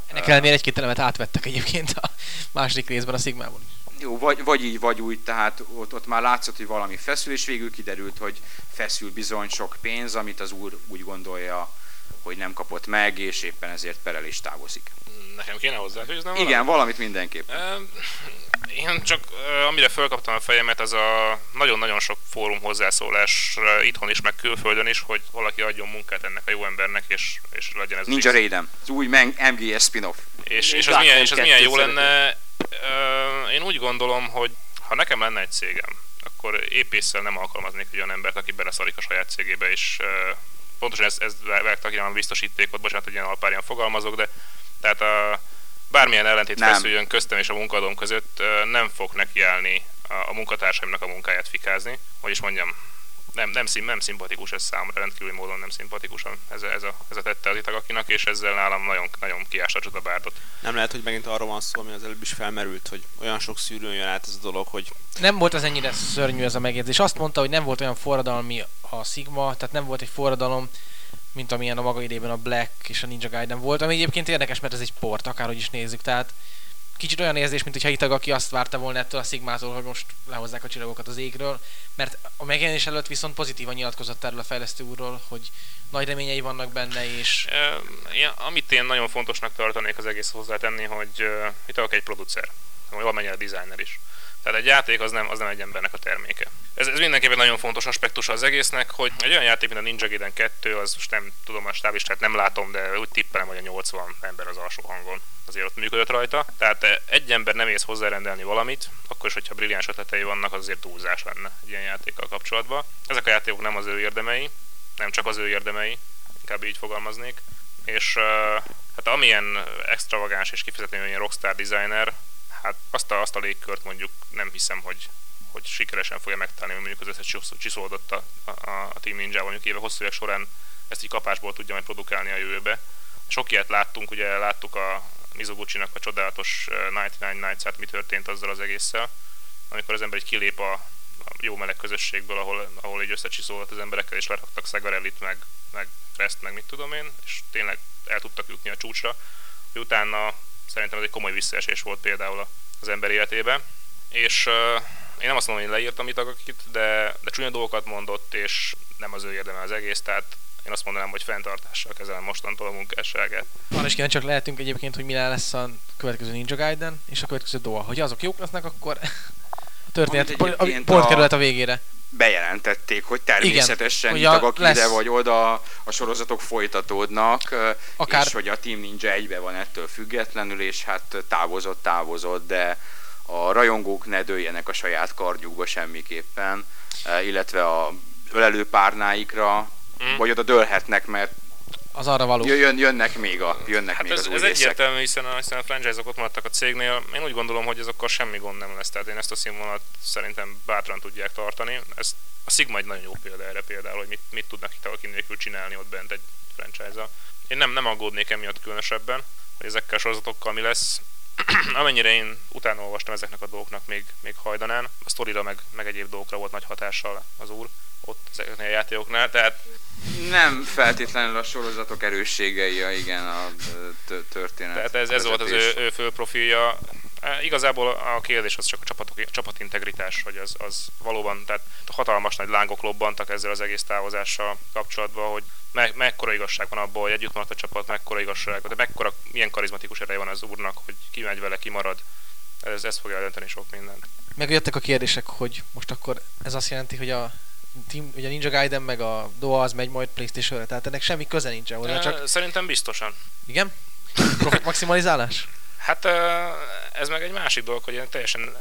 Ennek ellenére egy-két elemet átvettek egyébként a második részben a Sigmában. Jó, vagy, vagy így, vagy úgy, tehát ott, ott már látszott, hogy valami feszül, és végül kiderült, hogy feszül bizony sok pénz, amit az úr úgy gondolja, hogy nem kapott meg, és éppen ezért perel is távozik. Nekem kéne hozzáfűznem Igen, valamit, valamit mindenképp. Én csak amire fölkaptam a fejemet, az a nagyon-nagyon sok fórum hozzászólás itthon is, meg külföldön is, hogy valaki adjon munkát ennek a jó embernek, és, és legyen ez Ninja Raiden, az új MGS spin-off. És, és, az milyen, és az milyen jó lenne, én úgy gondolom, hogy ha nekem lenne egy cégem, akkor épésszel nem alkalmaznék egy olyan embert, aki beleszarik a saját cégébe, és pontosan ez, ez ki a biztosítékot, bocsánat, hogy ilyen alpárján fogalmazok, de tehát a, bármilyen ellentét nem. feszüljön köztem és a munkadóm között, nem fog nekiállni a, a munkatársaimnak a munkáját fikázni, hogy is mondjam, nem, nem, szim, nem szimpatikus ez számomra, rendkívüli módon nem szimpatikus ez, ez, a, ez a tette az itagakinak, és ezzel nálam nagyon, nagyon kiásta a bárdot. Nem lehet, hogy megint arról van szó, ami az előbb is felmerült, hogy olyan sok szűrőn jön át ez a dolog, hogy... Nem volt az ennyire szörnyű ez a megjegyzés. Azt mondta, hogy nem volt olyan forradalmi a Sigma, tehát nem volt egy forradalom, mint amilyen a maga idében a Black és a Ninja Gaiden volt, ami egyébként érdekes, mert ez egy sport, akárhogy is nézzük, tehát kicsit olyan érzés, mint hogyha Itagaki azt várta volna ettől a Sigmától, hogy most lehozzák a csillagokat az égről, mert a megjelenés előtt viszont pozitívan nyilatkozott erről a fejlesztő úrról, hogy nagy reményei vannak benne, és... E, amit én nagyon fontosnak tartanék az egész hozzátenni, hogy uh, Itagaki egy producer, vagy valamennyire designer is. Tehát egy játék az nem, az nem egy embernek a terméke. Ez, ez mindenképpen nagyon fontos aspektus az egésznek, hogy egy olyan játék, mint a Ninja Gaiden 2, az most nem tudom a stáblistát nem látom, de úgy tippelem, hogy a 80 ember az alsó hangon azért ott működött rajta. Tehát eh, egy ember nem ész hozzárendelni valamit, akkor is, hogyha brilliáns ötletei vannak, az azért túlzás lenne egy ilyen játékkal kapcsolatban. Ezek a játékok nem az ő érdemei, nem csak az ő érdemei, inkább így fogalmaznék. És uh, hát amilyen extravagáns és kifejezetten ilyen rockstar designer, hát azt a, azt a légkört mondjuk nem hiszem, hogy, hogy sikeresen fogja megtalálni, mondjuk az összes csiszolódott a, a, a Team Ninja, mondjuk éve hosszú évek során ezt így kapásból tudja majd produkálni a jövőbe. Sok ilyet láttunk, ugye láttuk a Mizoguchi-nak a csodálatos 99 Nights-át, mi történt azzal az egésszel, amikor az ember egy kilép a, a jó meleg közösségből, ahol, ahol így összecsiszolott az emberekkel, és leraktak Szegarellit, meg, meg Rest, meg mit tudom én, és tényleg el tudtak jutni a csúcsra, hogy utána Szerintem ez egy komoly visszaesés volt például az ember életében. És uh, én nem azt mondom, hogy leírtam itt akit, de, de csúnya dolgokat mondott, és nem az ő érdeme az egész, tehát én azt mondanám, hogy fenntartással kezelem mostantól a munkásságát. Van is csak lehetünk egyébként, hogy mi lesz a következő Ninja Gaiden és a következő Doa. Hogy azok jók lesznek, akkor a történet pont kerülhet a végére bejelentették, hogy természetesen Igen, a, ide vagy oda a sorozatok folytatódnak, Akár... és hogy a Team Ninja egybe van ettől függetlenül, és hát távozott, távozott, de a rajongók ne dőljenek a saját kardjukba semmiképpen, illetve a ölelő párnáikra, mm. vagy oda dőlhetnek, mert az arra való. Jön, jönnek még, a, jönnek hát még ez, az új ez részek. egyértelmű, hiszen a, hiszen a franchise-ok ott maradtak a cégnél. Én úgy gondolom, hogy azokkal semmi gond nem lesz. Tehát én ezt a színvonalat szerintem bátran tudják tartani. Ez, a Sigma egy nagyon jó példa erre például, hogy mit, mit tudnak itt valaki nélkül csinálni ott bent egy franchise-al. Én nem, nem aggódnék emiatt különösebben, hogy ezekkel a sorozatokkal mi lesz. <clears throat> Amennyire én utána olvastam ezeknek a dolgoknak még, még hajdanán, a sztorira meg, meg egyéb dolgokra volt nagy hatással az úr ott ezeknél a játékoknál, tehát nem feltétlenül a sorozatok erősségei, igen, a történet. Tehát ez, ez volt az ő, ő fő profilja. Igazából a kérdés az csak a csapatok, csapatintegritás, hogy az, az valóban, tehát hatalmas nagy lángok lobbantak ezzel az egész távozással kapcsolatban, hogy me, mekkora igazság van abból, hogy együtt maradt a csapat, mekkora igazság, de mekkora, milyen karizmatikus ereje van az úrnak, hogy ki megy vele, ki marad. Ez, ez fogja eldönteni sok mindent. Megjöttek a kérdések, hogy most akkor ez azt jelenti, hogy a Team, ugye Ninja Gaiden meg a Doa az megy majd Playstation-re, tehát ennek semmi köze nincs hozzá, csak... Szerintem biztosan. Igen? Profit maximalizálás? Hát ez meg egy másik dolog, hogy teljesen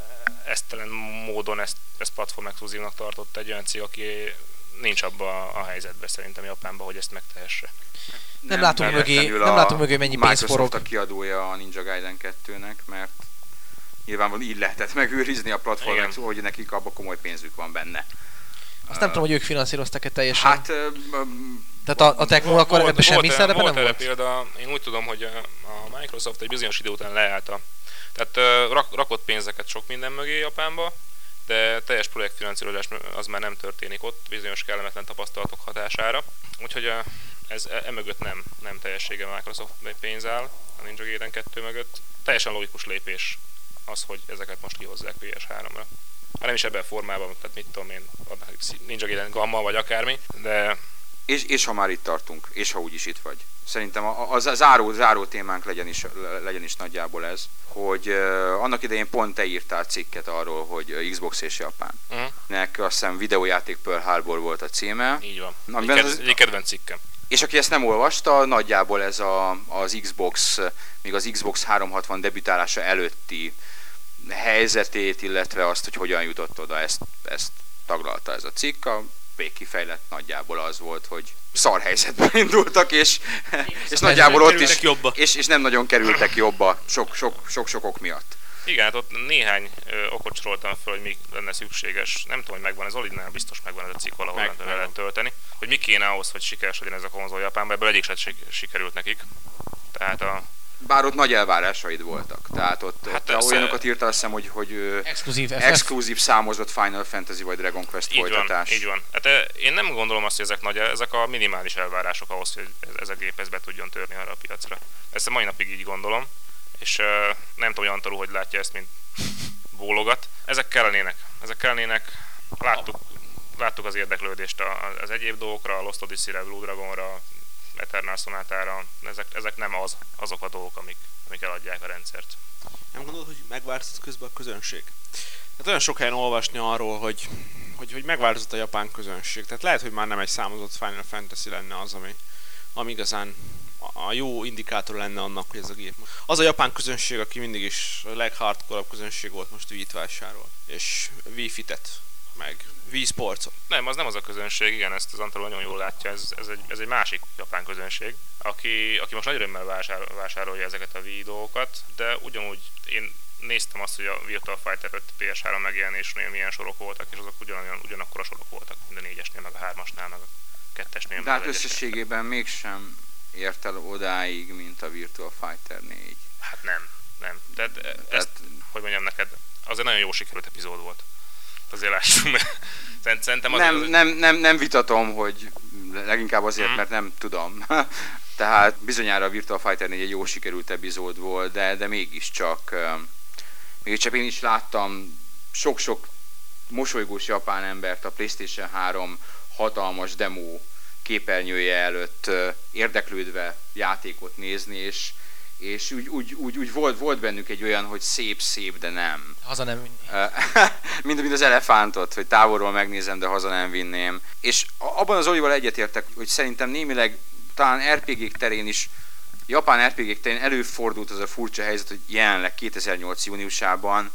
esztelen módon ezt, ezt platform exkluzívnak tartott egy olyan cég, aki nincs abba a helyzetben szerintem Japánban, hogy ezt megtehesse. Nem látunk mögé- nem a látunk mögé, mennyi pénz Microsoft forog. a kiadója a Ninja Gaiden 2-nek, mert nyilvánvalóan így lehetett megőrizni a platformot, hogy nekik abban komoly pénzük van benne. Azt nem tudom, hogy ők finanszíroztak-e teljesen. Hát, Tehát a, a Tecmo akkor Volt- ebben semmi szerepe volt nem erre volt? példa, én úgy tudom, hogy a a Microsoft egy bizonyos idő után leállta. Tehát ö, rak, rakott pénzeket sok minden mögé Japánba, de teljes projektfinanszírozás az már nem történik ott, bizonyos kellemetlen tapasztalatok hatására. Úgyhogy ez e, emögött nem, nem teljessége Microsoft pénz áll, a Ninja Gaiden 2 mögött. Teljesen logikus lépés az, hogy ezeket most kihozzák PS3-ra. Hát nem is ebben a formában, tehát mit tudom én, Ninja Gaiden Gamma vagy akármi, de és, és ha már itt tartunk, és ha úgyis itt vagy. Szerintem a, a, a záró, záró témánk legyen is, legyen is nagyjából ez, hogy uh, annak idején pont te írtál cikket arról, hogy Xbox és Japán. uh, Nek azt hiszem videójáték Pearl Harbor volt a címe. így van. Amiben Egy, az- ked- egy kedvenc cikkem. És aki ezt nem olvasta, nagyjából ez a, az Xbox, még az Xbox 360 debütálása előtti helyzetét, illetve azt, hogy hogyan jutott oda, ezt, ezt taglalta ez a cikk. A végkifejlett nagyjából az volt, hogy szar helyzetben <laughs> indultak, és, és nagyjából ott is, jobba. és, és nem nagyon kerültek jobba, sok-sok ok miatt. Igen, hát ott néhány ö, okot soroltam fel, hogy mi lenne szükséges. Nem tudom, hogy megvan, ez Olinál biztos megvan ez a cikk valahol Meg- le lehet tölteni. Hogy mi kéne ahhoz, hogy sikeres legyen ez a konzol Japánban, ebből egyik sem sik- sikerült nekik. Tehát a, Bár ott nagy elvárásaid voltak. Tehát ott, Hát ott olyanokat írtál, azt hiszem, hogy, hogy Exkluzív exkluzív számozott Final Fantasy vagy Dragon Quest így van, folytatás. így van. Hát én nem gondolom azt, hogy ezek nagy, ezek a minimális elvárások ahhoz, hogy ez, ez a gép ez be tudjon törni arra a piacra. Ezt a mai napig így gondolom, és nem tudom, Antalú, hogy látja ezt, mint bólogat. Ezek kellenének. Ezek kellenének. Láttuk, láttuk az érdeklődést a- az egyéb dolgokra, a Lost Odyssey-re, Blue Dragonra, Eternal Sonatára. Ezek, ezek nem az, azok a dolgok, amik, amik eladják a rendszert. Nem gondolod, hogy megváltozott közben a közönség? Tehát olyan sok helyen olvasni arról, hogy, hogy, hogy megváltozott a japán közönség. Tehát lehet, hogy már nem egy számozott Final Fantasy lenne az, ami, ami igazán a- jó indikátor lenne annak, hogy ez a gép. Az a japán közönség, aki mindig is a leghardcore közönség volt, most Wii-t vásárol. És Wii Fit-et, meg Wii Sports-ot. Nem, az nem az a közönség, igen, ezt az Antal nagyon jól látja, ez, ez, egy, ez egy másik japán közönség, aki, aki most nagy örömmel vásár, vásárolja ezeket a Wii dolgokat, de ugyanúgy én néztem azt, hogy a Virtual Fighter 5 PS3 megjelenésnél milyen sorok voltak, és azok ugyanolyan, ugyanakkor a sorok voltak, mind a négyesnél, meg a hármasnál, meg a kettesnél. De meg hát összességében mégsem ért el odáig, mint a Virtual Fighter 4. Hát nem, nem. Tehát e- ezt, Tehát- hogy mondjam neked, az egy nagyon jó sikerült epizód volt. Azért lássuk meg. Szerint- Szerintem azért Nem, az- nem, nem, nem vitatom, hogy leginkább azért, Mhm. mert nem tudom. <laughs> Tehát bizonyára a Virtual Fighter 4 egy jó sikerült epizód volt, de, de mégiscsak, mégiscsak én is láttam sok-sok mosolygós japán embert a PlayStation 3 hatalmas demo képernyője előtt érdeklődve játékot nézni, és, és úgy, úgy, úgy, úgy volt, volt bennük egy olyan, hogy szép-szép, de nem. Haza nem Ö, <laughs> mint, mint az elefántot, hogy távolról megnézem, de haza nem vinném. És abban az Olival egyetértek, hogy szerintem némileg talán RPG-k terén is, japán RPG-k terén előfordult az a furcsa helyzet, hogy jelenleg 2008. júniusában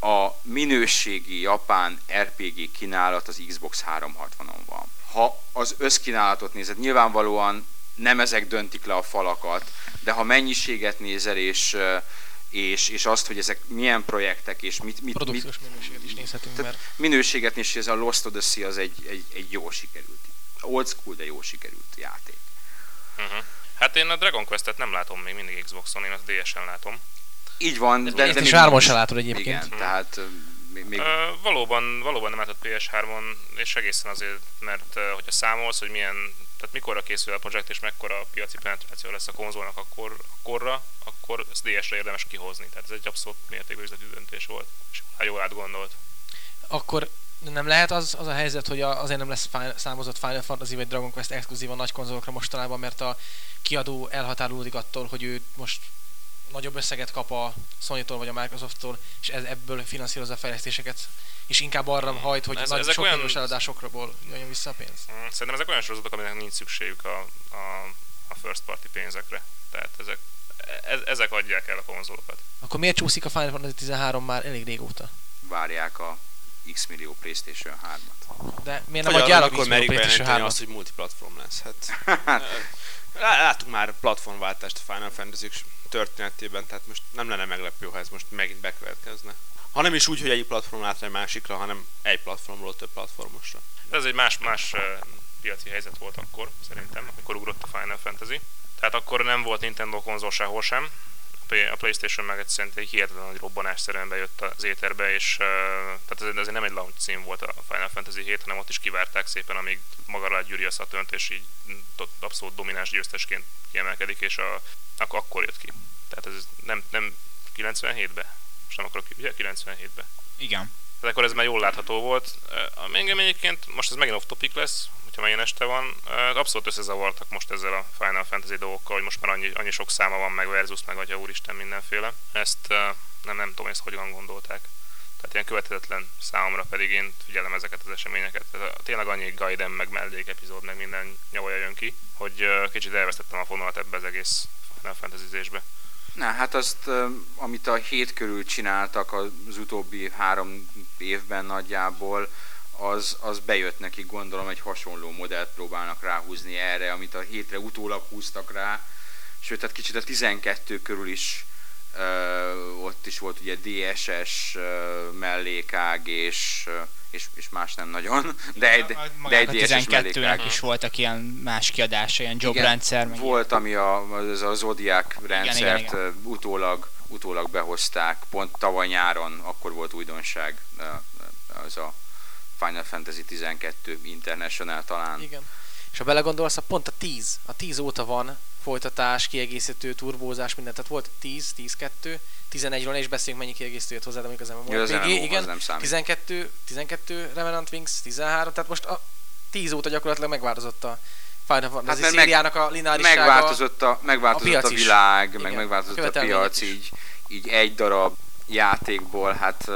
a minőségi japán RPG kínálat az Xbox 360-on van. Ha az összkínálatot nézed, nyilvánvalóan nem ezek döntik le a falakat, de ha mennyiséget nézel, és, és, és azt, hogy ezek milyen projektek, és mit, mit, mit, produkciós minőséget is nézhetünk, tehát mert minőséget is, ez a Lost Odyssey az egy, egy, egy jó sikerült, old school, de jó sikerült játék. Uh-huh. Hát én a Dragon Quest-et nem látom még mindig Xboxon, én azt DS-en látom. Így van, De de, ezt de is hármon se látod egyébként. Igen, tehát ö, még, még Ö, valóban, valóban nem látott PS3-on, és egészen azért, mert ö, hogyha számolsz, hogy milyen, tehát mikorra készül a projekt, és mekkora piaci penetráció lesz a konzolnak akkor, akkorra, akkor ezt DS-re érdemes kihozni. Tehát ez egy abszolút mértékű üzleti döntés volt, és hát jól átgondolt. akkor nem lehet az, az a helyzet, hogy a, azért nem lesz fi- számozott Final Fantasy vagy Dragon Quest exkluzív a nagy konzolokra mostanában, mert a kiadó elhatárolódik attól, hogy ő most nagyobb összeget kap a Sony-tól vagy a Microsoft-tól, és ez, ebből finanszírozza a fejlesztéseket, és inkább arra hajt, hogy Ez- nagy, ezek sok olyan- milliós eladásokról jöjjön vissza a pénz. Mm, Szerintem ezek olyan sorozatok, aminek nincs szükségük a, a, a first party pénzekre. Tehát ezek, e- ezek adják el a konzolokat. Akkor miért csúszik a Final Fantasy 13 már elég régóta? Várják a X millió Playstation 3-at. De miért nem adják akkor a merik PlayStation bejelenteni 3 azt, hogy multiplatform lesz. Hát, <laughs> Lá- Láttuk már platformváltást a Final fantasy történetében, tehát most nem lenne meglepő, ha ez most megint bekövetkezne. Ha nem is úgy, hogy egyik platform át egy másikra, hanem egy platformról több platformosra. Ez egy más, más eh, piaci helyzet volt akkor, szerintem, amikor ugrott a Final Fantasy. Tehát akkor nem volt Nintendo konzol sehol sem. A Play- A Playstation meg egyszerűen egy hihetetlen nagy robbanásszerűen bejött az éterbe, és uh, tehát ez, ez nem egy launch cím volt a Final Fantasy 7, hanem ott is kivárták szépen, amíg maga alá gyűri a saturn és így abszolút domináns győztesként kiemelkedik, és a, ak- akkor jött ki. Tehát ez nem, nem 97-ben? Most nem akarok, ugye 97-ben. Igen. Tehát akkor ez már jól látható volt. Engem egyébként, most ez megint off topic lesz, hogyha megint este van, abszolút összezavartak most ezzel a Final Fantasy dolgokkal, hogy most már annyi, annyi sok száma van, meg versus, meg atya úristen mindenféle. Ezt nem, nem tudom, ezt hogyan gondolták. Tehát ilyen követhetetlen számomra pedig én figyelem ezeket az eseményeket. Tényleg annyi Gaiden, meg mellék epizód, meg minden nyavaja jön ki, hogy kicsit elvesztettem a fonalat ebbe az egész Final Fantasy-zésbe. Na, hát azt, amit a hét körül csináltak az utóbbi három évben nagyjából, az, az bejött nekik, gondolom, egy hasonló modellt próbálnak ráhúzni erre, amit a hétre utólag húztak rá, sőt, hát kicsit a 12 körül is ö, ott is volt ugye DSS ö, mellékág és, és, és más nem nagyon, de egy, de Magát egy a DSS 12-nek mellékág. is voltak ilyen más kiadása, ilyen Igen, jobrendszer. meg Volt, ami a, az a Zodiac rendszert igen, ö, utólag, utólag behozták, pont tavaly nyáron, akkor volt újdonság, az a Final Fantasy 12 International talán. Igen. És ha belegondolsz, a pont a 10, a 10 óta van folytatás, kiegészítő, turbózás, minden. Tehát volt 10, 10, 2, 11-ről is beszélünk, mennyi kiegészítő jött hozzá, amikor az MMORPG, az MMO, az igen, nem számít. 12, 12 Revenant Wings, 13, tehát most a 10 óta gyakorlatilag megváltozott a Final Fantasy Hát hát, mert meg- szériának a lineárissága. Megváltozott a, megváltozott A a, is. világ, Igen, meg megváltozott a követelmények piac, is. így, így egy darab játékból, hát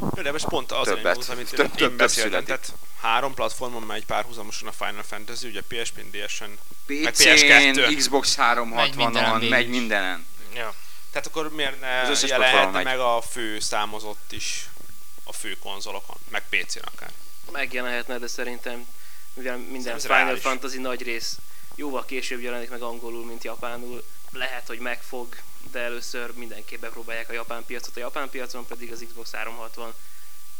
Jó, de most pont az Többet. indult, amit Több- én több beszéltem, tehát három platformon megy párhuzamosan a Final Fantasy, ugye PSP-n, DSN, meg PC-n, PS2. Xbox Megy mindenen 360-on, végig megy mindenen. Ja. Tehát akkor miért ne Az megy. meg a fő számozott is a fő konzolokon, meg PC-n akár. megjelenhetne, de szerintem mivel minden Ez Final reális. Fantasy nagy rész jóval később jelenik meg angolul, mint japánul, lehet, hogy megfog, de először mindenképp bepróbálják a japán piacot. A japán piacon pedig az Xbox 360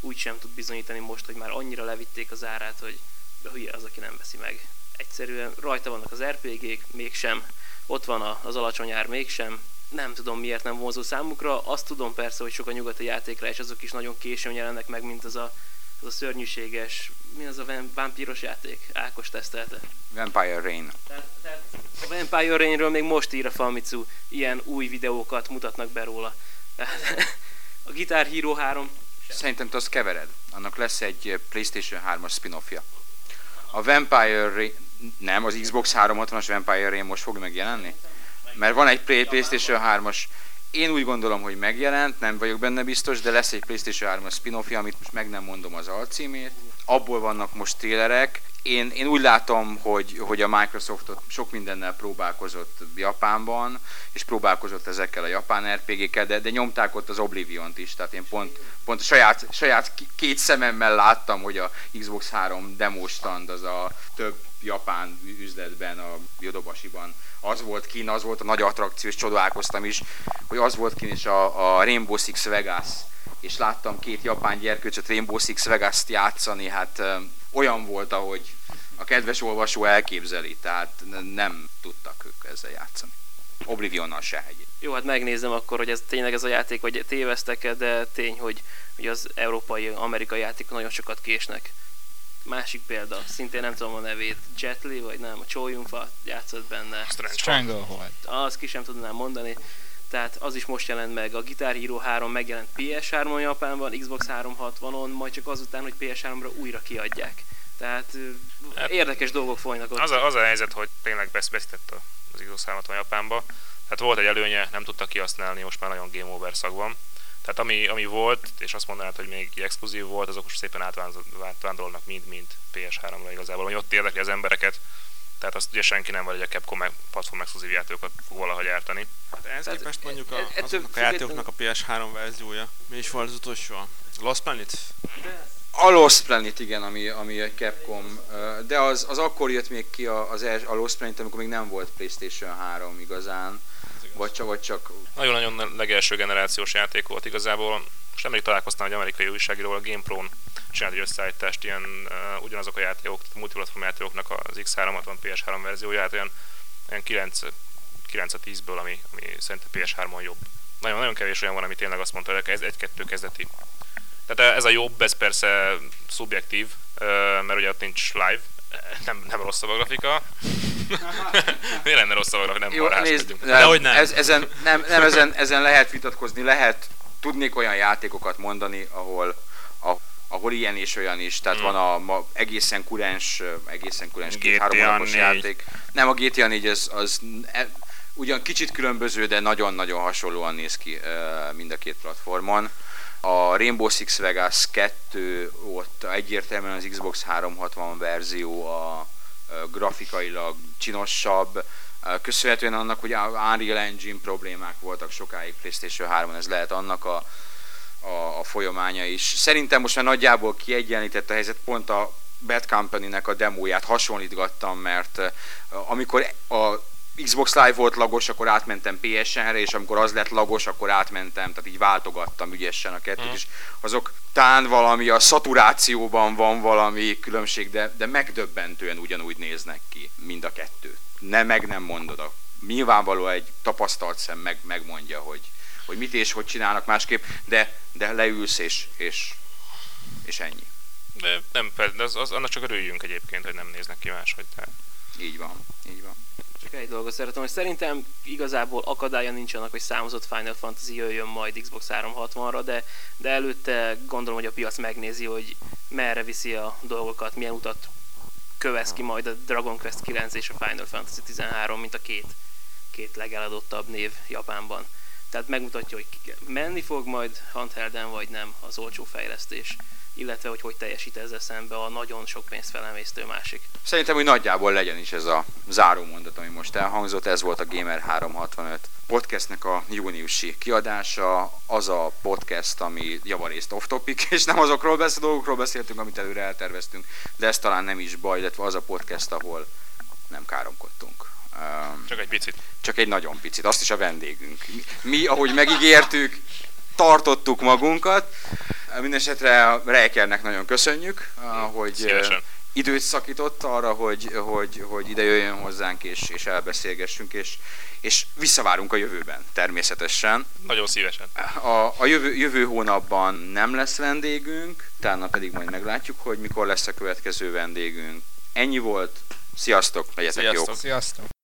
úgy sem tud bizonyítani most, hogy már annyira levitték az árát, hogy de hülye az, aki nem veszi meg. Egyszerűen rajta vannak az RPG-k, mégsem. Ott van a- az alacsony ár, mégsem. Nem tudom miért nem vonzó számukra. Azt tudom persze, hogy sok a nyugati játékra, és azok is nagyon későn jelennek meg, mint az a, az a szörnyűséges, mi az a vámpíros játék? Ákos tesztelte. Vampire Rain. Tehát, tehát a Vampire Rainről még most ír a Famitsu, ilyen új videókat mutatnak be róla. Tehát, a Guitar Hero 3 Szerintem te azt kevered. Annak lesz egy PlayStation 3-as spin-offja. A Vampire Rain... Nem, az Xbox 360-as Vampire Rain most fog megjelenni? Mert van egy Play- PlayStation 3-as... Én úgy gondolom, hogy megjelent, nem vagyok benne biztos, de lesz egy PlayStation 3-as spin-offja, amit most meg nem mondom az alcímét. Abból vannak most trélerek. Én, én úgy látom, hogy, hogy a Microsoftot sok mindennel próbálkozott Japánban, és próbálkozott ezekkel a japán RPG-kkel, de, de nyomták ott az Oblivion-t is, tehát én pont, pont saját, saját két szememmel láttam, hogy a Xbox 3 demo stand az a több japán üzletben, a Yodobashiban az volt kín, az volt a nagy attrakció, és csodálkoztam is, hogy az volt kín, és a, a Rainbow Six Vegas, és láttam két japán gyerkőcöt Rainbow Six Vegas-t játszani, hát ö, olyan volt, ahogy a kedves olvasó elképzeli, tehát nem tudtak ők ezzel játszani. Oblivionnal se egy. Jó, hát megnézem akkor, hogy ez tényleg ez a játék, vagy tévesztek de tény, hogy, hogy az európai, amerikai játékok nagyon sokat késnek. Másik példa, szintén nem tudom a nevét, Jet Li, vagy nem, a Yun-fa játszott benne. Stranglehold. Az ki sem tudnám mondani. Tehát az is most jelent meg, a Guitar Hero 3 megjelent PS3-on Japánban, Xbox 360-on, majd csak azután, hogy PS3-ra újra kiadják. Tehát Hát- érdekes dolgok folynak ott. Az a, az a helyzet, hogy tényleg a- az Xbox 360 Japánba. Tehát volt egy előnye, nem tudta kihasználni, most már nagyon game over szag van. Tehát ami, ami volt, és azt mondanád, hogy még exkluzív volt, azok most szépen átvándor- átvándorolnak mind-mind PS3-ra igazából, hogy ott érdekli az embereket, Tehát azt ugye senki nem vagy, hogy a Capcom platform exkluzív játékokat fog valaha gyártani. Hát ehhez Tehát képest mondjuk e- a, ettől azoknak a játékoknak a PS3 verziója. Mi is volt az utolsó? Lost Planet? A Lost Planet, igen, ami, ami egy Capcom, de az, az akkor jött még ki a, az els, a Lost Planet, amikor még nem volt Playstation 3 igazán, vagy csak, vagy csak Nagyon-nagyon legelső generációs játék volt igazából. Most nemrég találkoztam egy amerikai újságíróval, a GamePro-n csinált egy összeállítást, ilyen uh, ugyanazok a játékok, multiplatform játékoknak az X360 PS3 verzióját, olyan, olyan 9, 9 a 10-ből, ami, ami szerintem PS3-on jobb. Nagyon, nagyon kevés olyan van, ami tényleg azt mondta, hogy ez egy-kettő kezdeti. Tehát ez a jobb, ez persze szubjektív, ö, mert ugye ott nincs live, nem, nem rosszabb a grafika. <laughs> Miért lenne rosszabb a grafika? Nem Jó, nézd, parázkodjunk. nem, Dehogy nem. Ez, ezen, nem, nem ezen, ezen lehet vitatkozni, lehet, tudnék olyan játékokat mondani, ahol, ahol ilyen és olyan is, tehát Mm. van a ma egészen kurens, egészen kurens két-három hónapos 4. játék. Nem, a GTA 4 az, az e, ugyan kicsit különböző, de nagyon-nagyon hasonlóan néz ki ö, mind a két platformon. A Rainbow Six Vegas 2 ott egyértelműen az Xbox 360 verzió a, grafikailag csinosabb, köszönhetően annak, hogy Unreal Engine problémák voltak sokáig PlayStation 3-on, ez lehet annak a, a, a folyamánya is. Szerintem most már nagyjából kiegyenlített a helyzet, pont a Bad Company-nek a demóját hasonlítgattam, mert amikor a Xbox Live volt lagos, akkor átmentem PSN-re, és amikor az lett lagos, akkor átmentem, tehát így váltogattam ügyesen a kettőt, Mhm. és azok tán valami, a szaturációban van valami különbség, de, de megdöbbentően ugyanúgy néznek ki, mind a kettő. Ne, meg nem mondod. A, nyilvánvaló egy tapasztalt szem meg, megmondja, hogy, hogy mit és hogy csinálnak másképp, de, de leülsz és, és, és ennyi. De nem, de az, az, annak csak örüljünk egyébként, hogy nem néznek ki máshogy. Tehát. Így van, így van. Egy dolgot szeretem, hogy szerintem igazából akadálya nincs annak, hogy számozott Final Fantasy jöjjön majd Xbox 360-ra, de, de előtte gondolom, hogy a piac megnézi, hogy merre viszi a dolgokat, milyen utat kövesz ki majd a Dragon Quest 9 és a Final Fantasy 13, mint a két, két legeladottabb név Japánban. Tehát megmutatja, hogy menni fog majd handhelden, vagy nem az olcsó fejlesztés, illetve hogy hogy teljesít ezzel szembe a nagyon sok pénzt felemésztő másik. Szerintem, hogy nagyjából legyen is ez a záró mondat, ami most elhangzott. Ez volt a Gamer 365 podcastnek a júniusi kiadása. Az a podcast, ami javarészt off-topic, és nem azokról beszél, dolgokról beszéltünk, amit előre elterveztünk, de ez talán nem is baj, illetve az a podcast, ahol nem káromkodtunk. Um, Csak egy picit. csak egy nagyon picit, azt is a vendégünk. Mi, mi ahogy megígértük, tartottuk magunkat. Mindenesetre a Reikernek nagyon köszönjük, hogy Szívesen. időt szakított arra, hogy, hogy, hogy ide jöjjön hozzánk és, és elbeszélgessünk, és, és visszavárunk a jövőben természetesen. Nagyon szívesen. A, a jövő, jövő hónapban nem lesz vendégünk, utána pedig majd meglátjuk, hogy mikor lesz a következő vendégünk. Ennyi volt, sziasztok, legyetek Sziasztok. jók! Sziasztok!